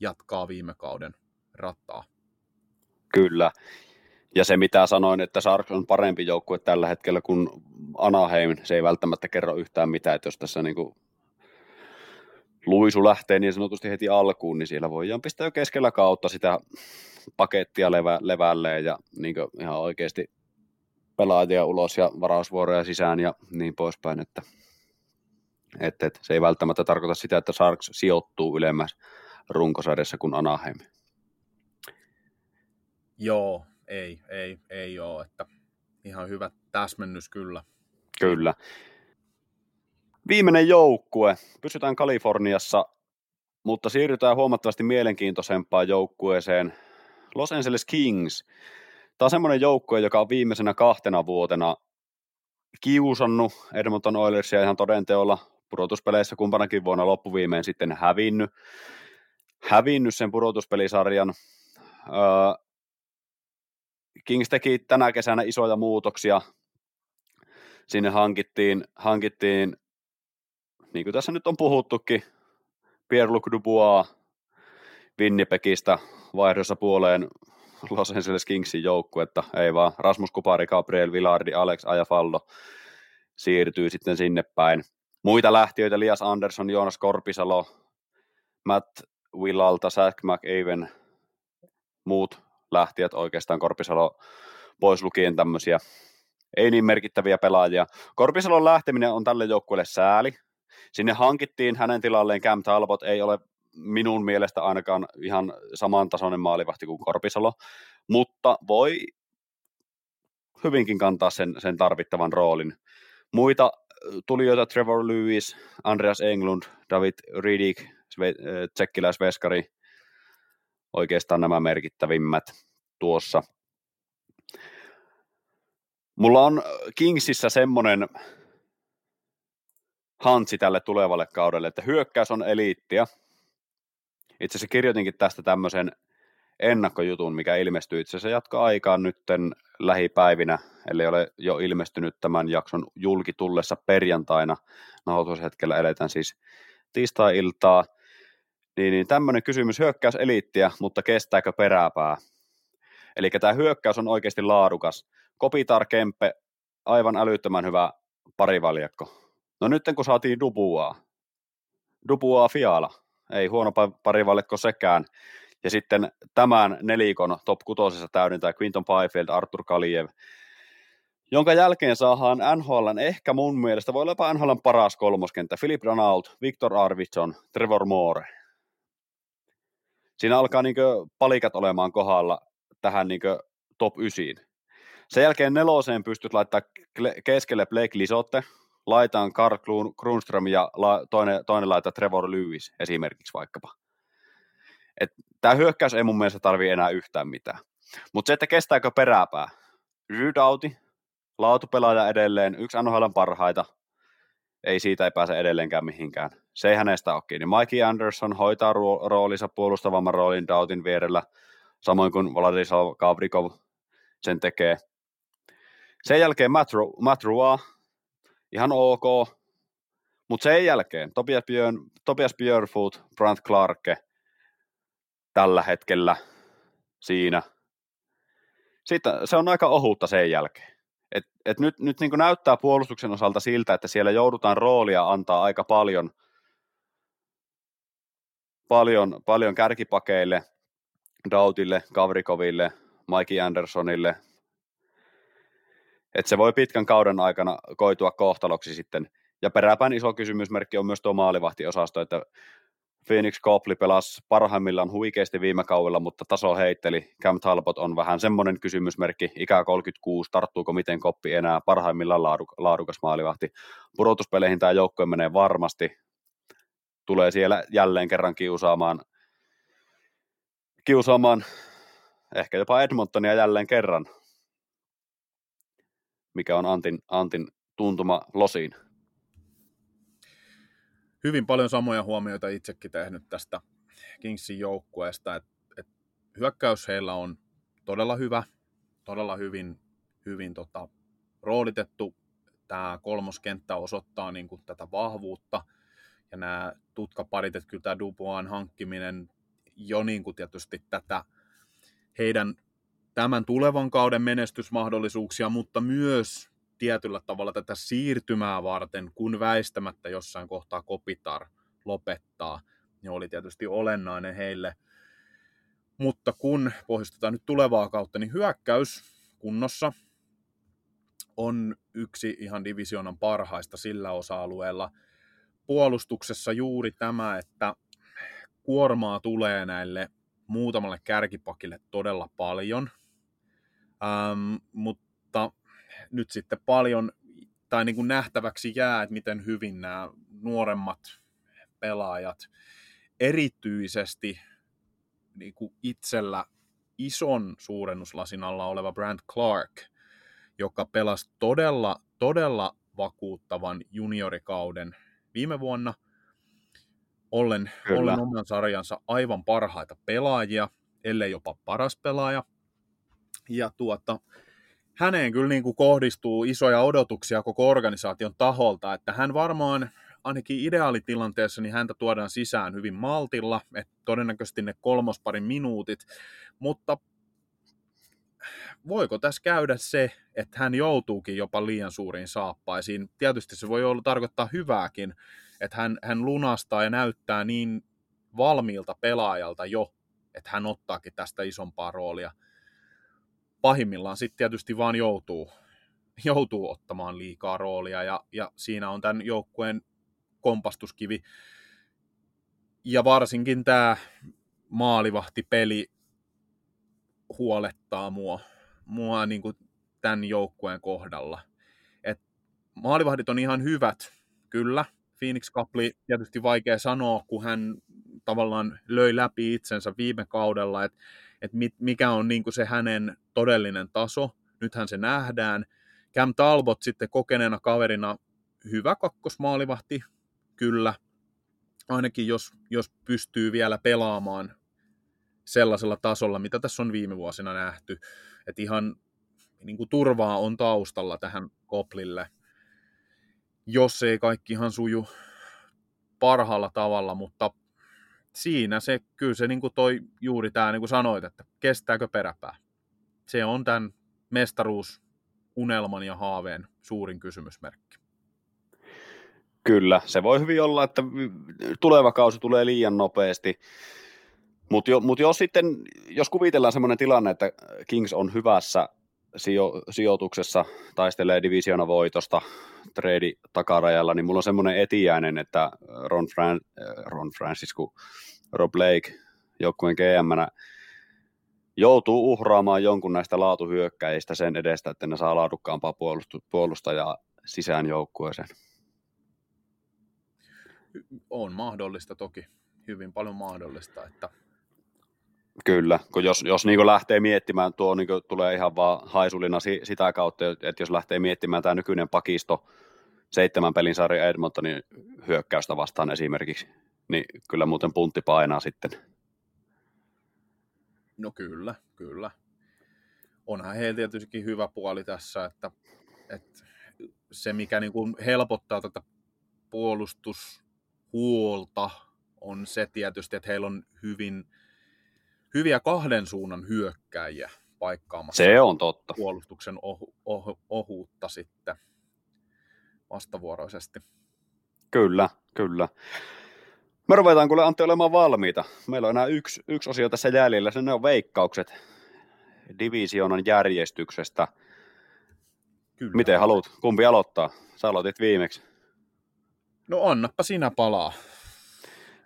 jatkaa viime kauden rattaa. Kyllä, ja se, mitä sanoin, että Sharks on parempi joukkue tällä hetkellä kuin Anaheim, se ei välttämättä kerro yhtään mitään, että jos tässä niin kuin luisu lähtee niin sanotusti heti alkuun, niin siellä voidaan pistää jo keskellä kautta sitä pakettia levä, levälleen ja niin ihan oikeasti pelaajia ulos ja varausvuoroja sisään ja niin poispäin, että, että, että se ei välttämättä tarkoita sitä, että Sharks sijoittuu ylemmäs runkosarjassa kuin Anaheim. Joo, ei, ei, ei ole, että ihan hyvä täsmennys kyllä. Kyllä. Viimeinen joukkue. Pysytään Kaliforniassa. mutta siirrytään huomattavasti mielenkiintoisempaan joukkueeseen. Los Angeles Kings. Tämä on semmoinen joukkue, joka on viimeisenä kahtena vuotena kiusannut Edmonton Oilersia ihan todenteolla pudotuspeleissä kumpanakin vuonna loppuviimeen sitten hävinnyt, hävinnyt sen pudotuspelisarjan. Öö, Kings teki tänä kesänä isoja muutoksia. Sinne hankittiin, hankittiin niin kuin tässä nyt on puhuttukin, Pierre-Luc Dubois Winnipegistä vaihdossa puoleen Los Angeles Kingsin joukkuetta, ei vaan Rasmus Kupari, Gabriel Villardi, Alex Ajafallo siirtyy sitten sinne päin. Muita lähtiöitä, Lias Anderson, Joonas Korpisalo, Matt Willalta, Zach McAven, muut lähtijät oikeastaan Korpisalo pois lukien tämmöisiä ei niin merkittäviä pelaajia. Korpisalon lähteminen on tälle joukkueelle sääli. Sinne hankittiin hänen tilalleen Cam Talbot, ei ole minun mielestä ainakaan ihan samantasoinen maalivahti kuin Korpisalo, mutta voi hyvinkin kantaa sen, sen tarvittavan roolin. Muita tulijoita Trevor Lewis, Andreas Englund, David Riddick, tsekkiläisveskari, oikeastaan nämä merkittävimmät tuossa. Mulla on Kingsissä semmoinen hantsi tälle tulevalle kaudelle, että hyökkäys on eliittiä. Itse asiassa kirjoitinkin tästä tämmöisen ennakkojutun, mikä ilmestyy itse asiassa jatko aikaan nytten lähipäivinä, eli ole jo ilmestynyt tämän jakson julki tullessa perjantaina. Nauhoitushetkellä eletään siis tiistai-iltaa. Niin, niin tämmöinen kysymys, hyökkäys eliittiä, mutta kestääkö peräpää? Eli tämä hyökkäys on oikeasti laadukas. Kopitar Kempe, aivan älyttömän hyvä parivaljakko. No nyt kun saatiin Dubua, Dubua Fiala, ei huono parivaljakko sekään. Ja sitten tämän nelikon top kutosessa täydentää Quinton Byfield, Arthur Kaliev, jonka jälkeen saadaan NHL ehkä mun mielestä, voi olla jopa NHL paras kolmoskenttä, Philip Donald, Victor Arvidsson, Trevor Moore. Siinä alkaa niin palikat olemaan kohdalla tähän niin top 9. Sen jälkeen neloseen pystyt laittaa keskelle Blake Lisotte, laitaan Karl Grunström ja la, toinen, toinen laittaa Trevor Lewis esimerkiksi vaikkapa. Tämä hyökkäys ei mun mielestä tarvii enää yhtään mitään. Mutta se, että kestääkö peräpää. Rydauti, laatupelaaja edelleen, yksi NHL parhaita, ei siitä ei pääse edelleenkään mihinkään. Se ei hänestä ole kiinni. Mikey Anderson hoitaa roolinsa puolustavamman roolin Dautin vierellä, samoin kuin Vladislav Gavrikov sen tekee. Sen jälkeen Matt, Ru- Matt Rua, ihan ok, mutta sen jälkeen Tobias, Björn, Tobias Björfoot, Brant Clarke tällä hetkellä siinä. Sitten se on aika ohutta sen jälkeen. Et, et nyt nyt niin näyttää puolustuksen osalta siltä, että siellä joudutaan roolia antaa aika paljon, paljon, paljon kärkipakeille, Dautille, Kavrikoville, Mikey Andersonille, että se voi pitkän kauden aikana koitua kohtaloksi sitten. Ja peräpään iso kysymysmerkki on myös tuo maalivahtiosasto, että Phoenix Copley pelasi parhaimmillaan huikeasti viime kaudella, mutta taso heitteli. Cam Talbot on vähän semmoinen kysymysmerkki, ikä 36, tarttuuko miten koppi enää, parhaimmillaan laaduk- laadukas maalivahti. Pudotuspeleihin tämä joukkue menee varmasti, tulee siellä jälleen kerran kiusaamaan, kiusaamaan ehkä jopa Edmontonia jälleen kerran, mikä on Antin, Antin tuntuma losiin. Hyvin paljon samoja huomioita itsekin tehnyt tästä Kingsin joukkueesta, että et hyökkäys heillä on todella hyvä, todella hyvin, hyvin tota, roolitettu. Tämä kolmoskenttä osoittaa niin kuin, tätä vahvuutta ja nämä tutkaparit, että kyllä tämä Dubois hankkiminen jo niin kuin tietysti tätä heidän tämän tulevan kauden menestysmahdollisuuksia, mutta myös tietyllä tavalla tätä siirtymää varten, kun väistämättä jossain kohtaa Kopitar lopettaa, niin oli tietysti olennainen heille. Mutta kun pohjustetaan nyt tulevaa kautta, niin hyökkäys kunnossa on yksi ihan divisionan parhaista sillä osa-alueella. Puolustuksessa juuri tämä, että kuormaa tulee näille muutamalle kärkipakille todella paljon, ähm, mutta nyt sitten paljon tai niin kuin nähtäväksi jää, että miten hyvin nämä nuoremmat pelaajat erityisesti niin kuin itsellä ison suurennuslasin alla oleva Brand Clark, joka pelasi todella, todella vakuuttavan juniorikauden viime vuonna, ollen, ollen oman sarjansa aivan parhaita pelaajia, ellei jopa paras pelaaja. Ja tuota, häneen kyllä niin kuin kohdistuu isoja odotuksia koko organisaation taholta, että hän varmaan ainakin ideaalitilanteessa niin häntä tuodaan sisään hyvin maltilla, että todennäköisesti ne kolmosparin minuutit, mutta voiko tässä käydä se, että hän joutuukin jopa liian suuriin saappaisiin? Tietysti se voi olla tarkoittaa hyvääkin, että hän, hän lunastaa ja näyttää niin valmiilta pelaajalta jo, että hän ottaakin tästä isompaa roolia. Pahimmillaan sitten tietysti vaan joutuu, joutuu ottamaan liikaa roolia ja, ja siinä on tämän joukkueen kompastuskivi. Ja varsinkin tämä maalivahtipeli huolettaa mua, mua niin kuin tämän joukkueen kohdalla. Et maalivahdit on ihan hyvät, kyllä. Phoenix Kapli tietysti vaikea sanoa, kun hän tavallaan löi läpi itsensä viime kaudella, että et mikä on niin kuin se hänen todellinen taso. Nythän se nähdään. Cam Talbot sitten kokeneena kaverina hyvä kakkosmaalivahti, kyllä. Ainakin jos, jos pystyy vielä pelaamaan sellaisella tasolla, mitä tässä on viime vuosina nähty. Että ihan niin kuin turvaa on taustalla tähän koplille, jos ei kaikki ihan suju parhaalla tavalla, mutta siinä se, kyllä se niin kuin toi juuri tämä, niin kuin sanoit, että kestääkö peräpää. Se on tämän mestaruus unelman ja haaveen suurin kysymysmerkki. Kyllä, se voi hyvin olla, että tuleva kausi tulee liian nopeasti. Mutta jo, mut jos sitten, jos kuvitellaan sellainen tilanne, että Kings on hyvässä sijo, sijoituksessa, taistelee divisiona voitosta trade takarajalla, niin mulla on semmoinen etiäinen, että Ron, Fran, Ron Francis, Rob Blake joukkueen gm joutuu uhraamaan jonkun näistä laatuhyökkäjistä sen edestä, että ne saa laadukkaampaa puolustajaa sisään joukkueeseen. On mahdollista toki, hyvin paljon mahdollista, että Kyllä, kun jos, jos niin lähtee miettimään, tuo niin tulee ihan vaan haisulina sitä kautta, että jos lähtee miettimään tämä nykyinen pakisto, seitsemän pelin sarja Edmontonin hyökkäystä vastaan esimerkiksi, niin kyllä muuten puntti painaa sitten. No kyllä, kyllä. Onhan heillä tietysti hyvä puoli tässä, että, että se mikä niin kuin helpottaa tätä puolustushuolta on se tietysti, että heillä on hyvin – hyviä kahden suunnan hyökkäjiä paikkaamassa. Se on totta. Puolustuksen ohu, ohu, ohuutta sitten vastavuoroisesti. Kyllä, kyllä. Me ruvetaan kuule Antti olemaan valmiita. Meillä on enää yksi, yksi osio tässä jäljellä, se ne on veikkaukset divisionan järjestyksestä. Kyllä. Miten haluat? Kumpi aloittaa? Sä aloitit viimeksi. No annappa sinä palaa.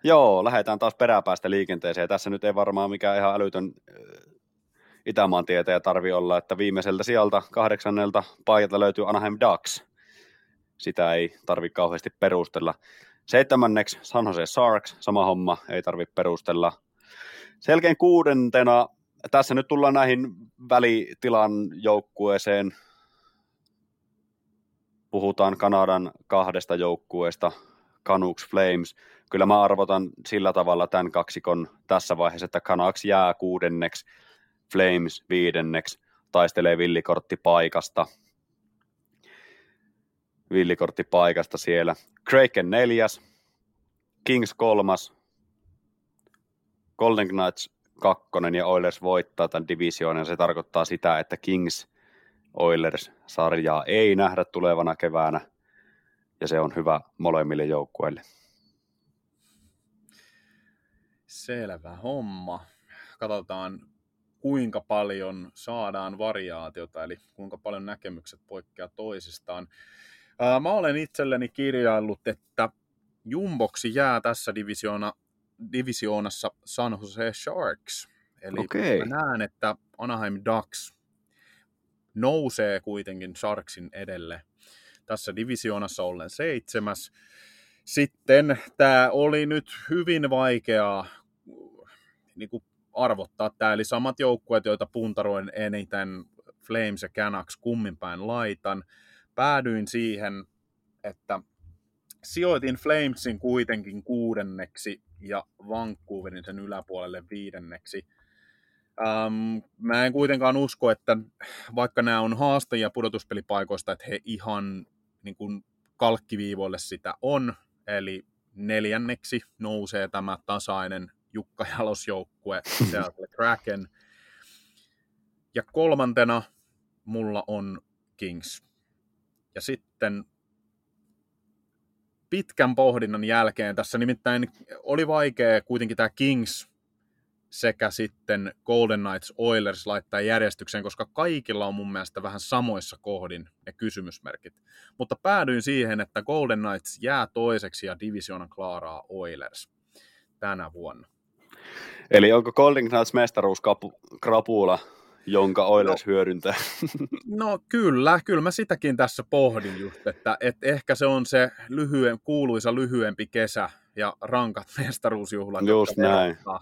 Joo, lähdetään taas peräpäästä liikenteeseen. Tässä nyt ei varmaan mikään ihan älytön Itämaan tietäjä tarvi olla, että viimeiseltä sieltä kahdeksannelta paikalta löytyy Anaheim Ducks. Sitä ei tarvi kauheasti perustella. Seitsemänneksi San Jose Sharks, sama homma, ei tarvi perustella. Selkeän kuudentena, tässä nyt tullaan näihin välitilan joukkueeseen. Puhutaan Kanadan kahdesta joukkueesta, Canucks Flames – kyllä mä arvotan sillä tavalla tämän kaksikon tässä vaiheessa, että Canucks jää kuudenneksi, Flames viidenneksi, taistelee villikortti paikasta. Villikortti paikasta siellä. Kraken neljäs, Kings kolmas, Golden Knights kakkonen ja Oilers voittaa tämän divisioonan. Se tarkoittaa sitä, että Kings Oilers-sarjaa ei nähdä tulevana keväänä, ja se on hyvä molemmille joukkueille. Selvä homma. Katsotaan, kuinka paljon saadaan variaatiota, eli kuinka paljon näkemykset poikkeaa toisistaan. Mä olen itselleni kirjaillut, että Jumboksi jää tässä divisioona, divisioonassa San Jose Sharks. Eli okay. mä näen, että Anaheim Ducks nousee kuitenkin Sharksin edelle tässä divisioonassa ollen seitsemäs. Sitten tämä oli nyt hyvin vaikeaa niin kuin arvottaa tämä, eli samat joukkueet, joita puntaroin eniten, Flames ja Canucks kummin päin laitan. Päädyin siihen, että sijoitin Flamesin kuitenkin kuudenneksi ja Vancouverin sen yläpuolelle viidenneksi. Um, mä en kuitenkaan usko, että vaikka nämä on haastajia pudotuspelipaikoista, että he ihan niin kuin kalkkiviivoille sitä on, eli neljänneksi nousee tämä tasainen Jukka Jalosjoukkue, Seattle Kraken. Ja kolmantena mulla on Kings. Ja sitten pitkän pohdinnan jälkeen tässä nimittäin oli vaikea kuitenkin tämä Kings sekä sitten Golden Knights Oilers laittaa järjestykseen, koska kaikilla on mun mielestä vähän samoissa kohdin ne kysymysmerkit. Mutta päädyin siihen, että Golden Knights jää toiseksi ja divisioonan klaaraa Oilers tänä vuonna. Eli onko Golden Knights mestaruuskrapula, jonka Oilers no, hyödyntää? No kyllä, kyllä mä sitäkin tässä pohdin just, että, että ehkä se on se lyhyen, kuuluisa lyhyempi kesä ja rankat mestaruusjuhlat. Just näin. Verottaa.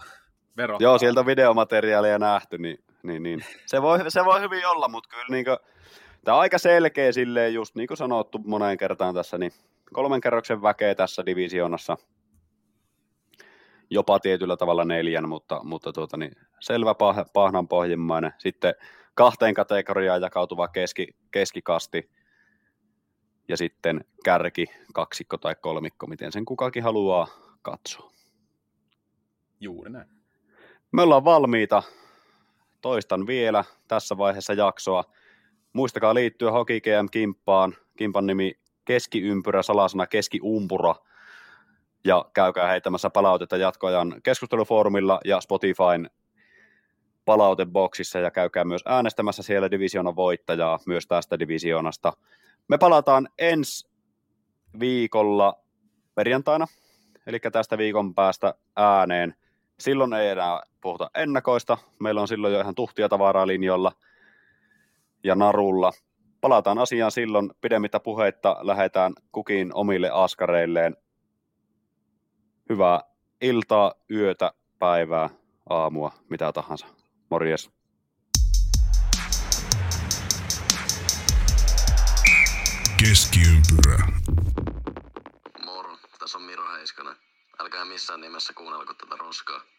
Joo, sieltä on videomateriaalia nähty, niin, niin, niin. Se, voi, se voi hyvin olla, mutta kyllä niin kuin, tämä on aika selkeä silleen, just niin kuin sanottu moneen kertaan tässä, niin kolmen kerroksen väkeä tässä divisioonassa, jopa tietyllä tavalla neljän, mutta, mutta tuota, niin, selvä pah, pahnanpohjimmainen. Sitten kahteen kategoriaan jakautuva keski, keskikasti ja sitten kärki, kaksikko tai kolmikko, miten sen kukakin haluaa katsoa. Juuri näin. Me ollaan valmiita. Toistan vielä tässä vaiheessa jaksoa. Muistakaa liittyä Hoki GM-kimppaan. Kimpan nimi keskiympyrä, salasana keskiumpura. Ja käykää heittämässä palautetta jatkoajan keskustelufoorumilla ja Spotifyn palauteboksissa ja käykää myös äänestämässä siellä divisioonan voittajaa myös tästä divisioonasta. Me palataan ensi viikolla perjantaina, eli tästä viikon päästä ääneen – Silloin ei enää puhuta ennakoista. Meillä on silloin jo ihan tuhtia tavaraa linjoilla ja narulla. Palataan asiaan silloin. Pidemmittä puheitta lähdetään kukin omille askareilleen. Hyvää iltaa, yötä, päivää, aamua, mitä tahansa. Morjes. Keskiympyrä. Älkää missään nimessä kuunnelko tätä roskaa.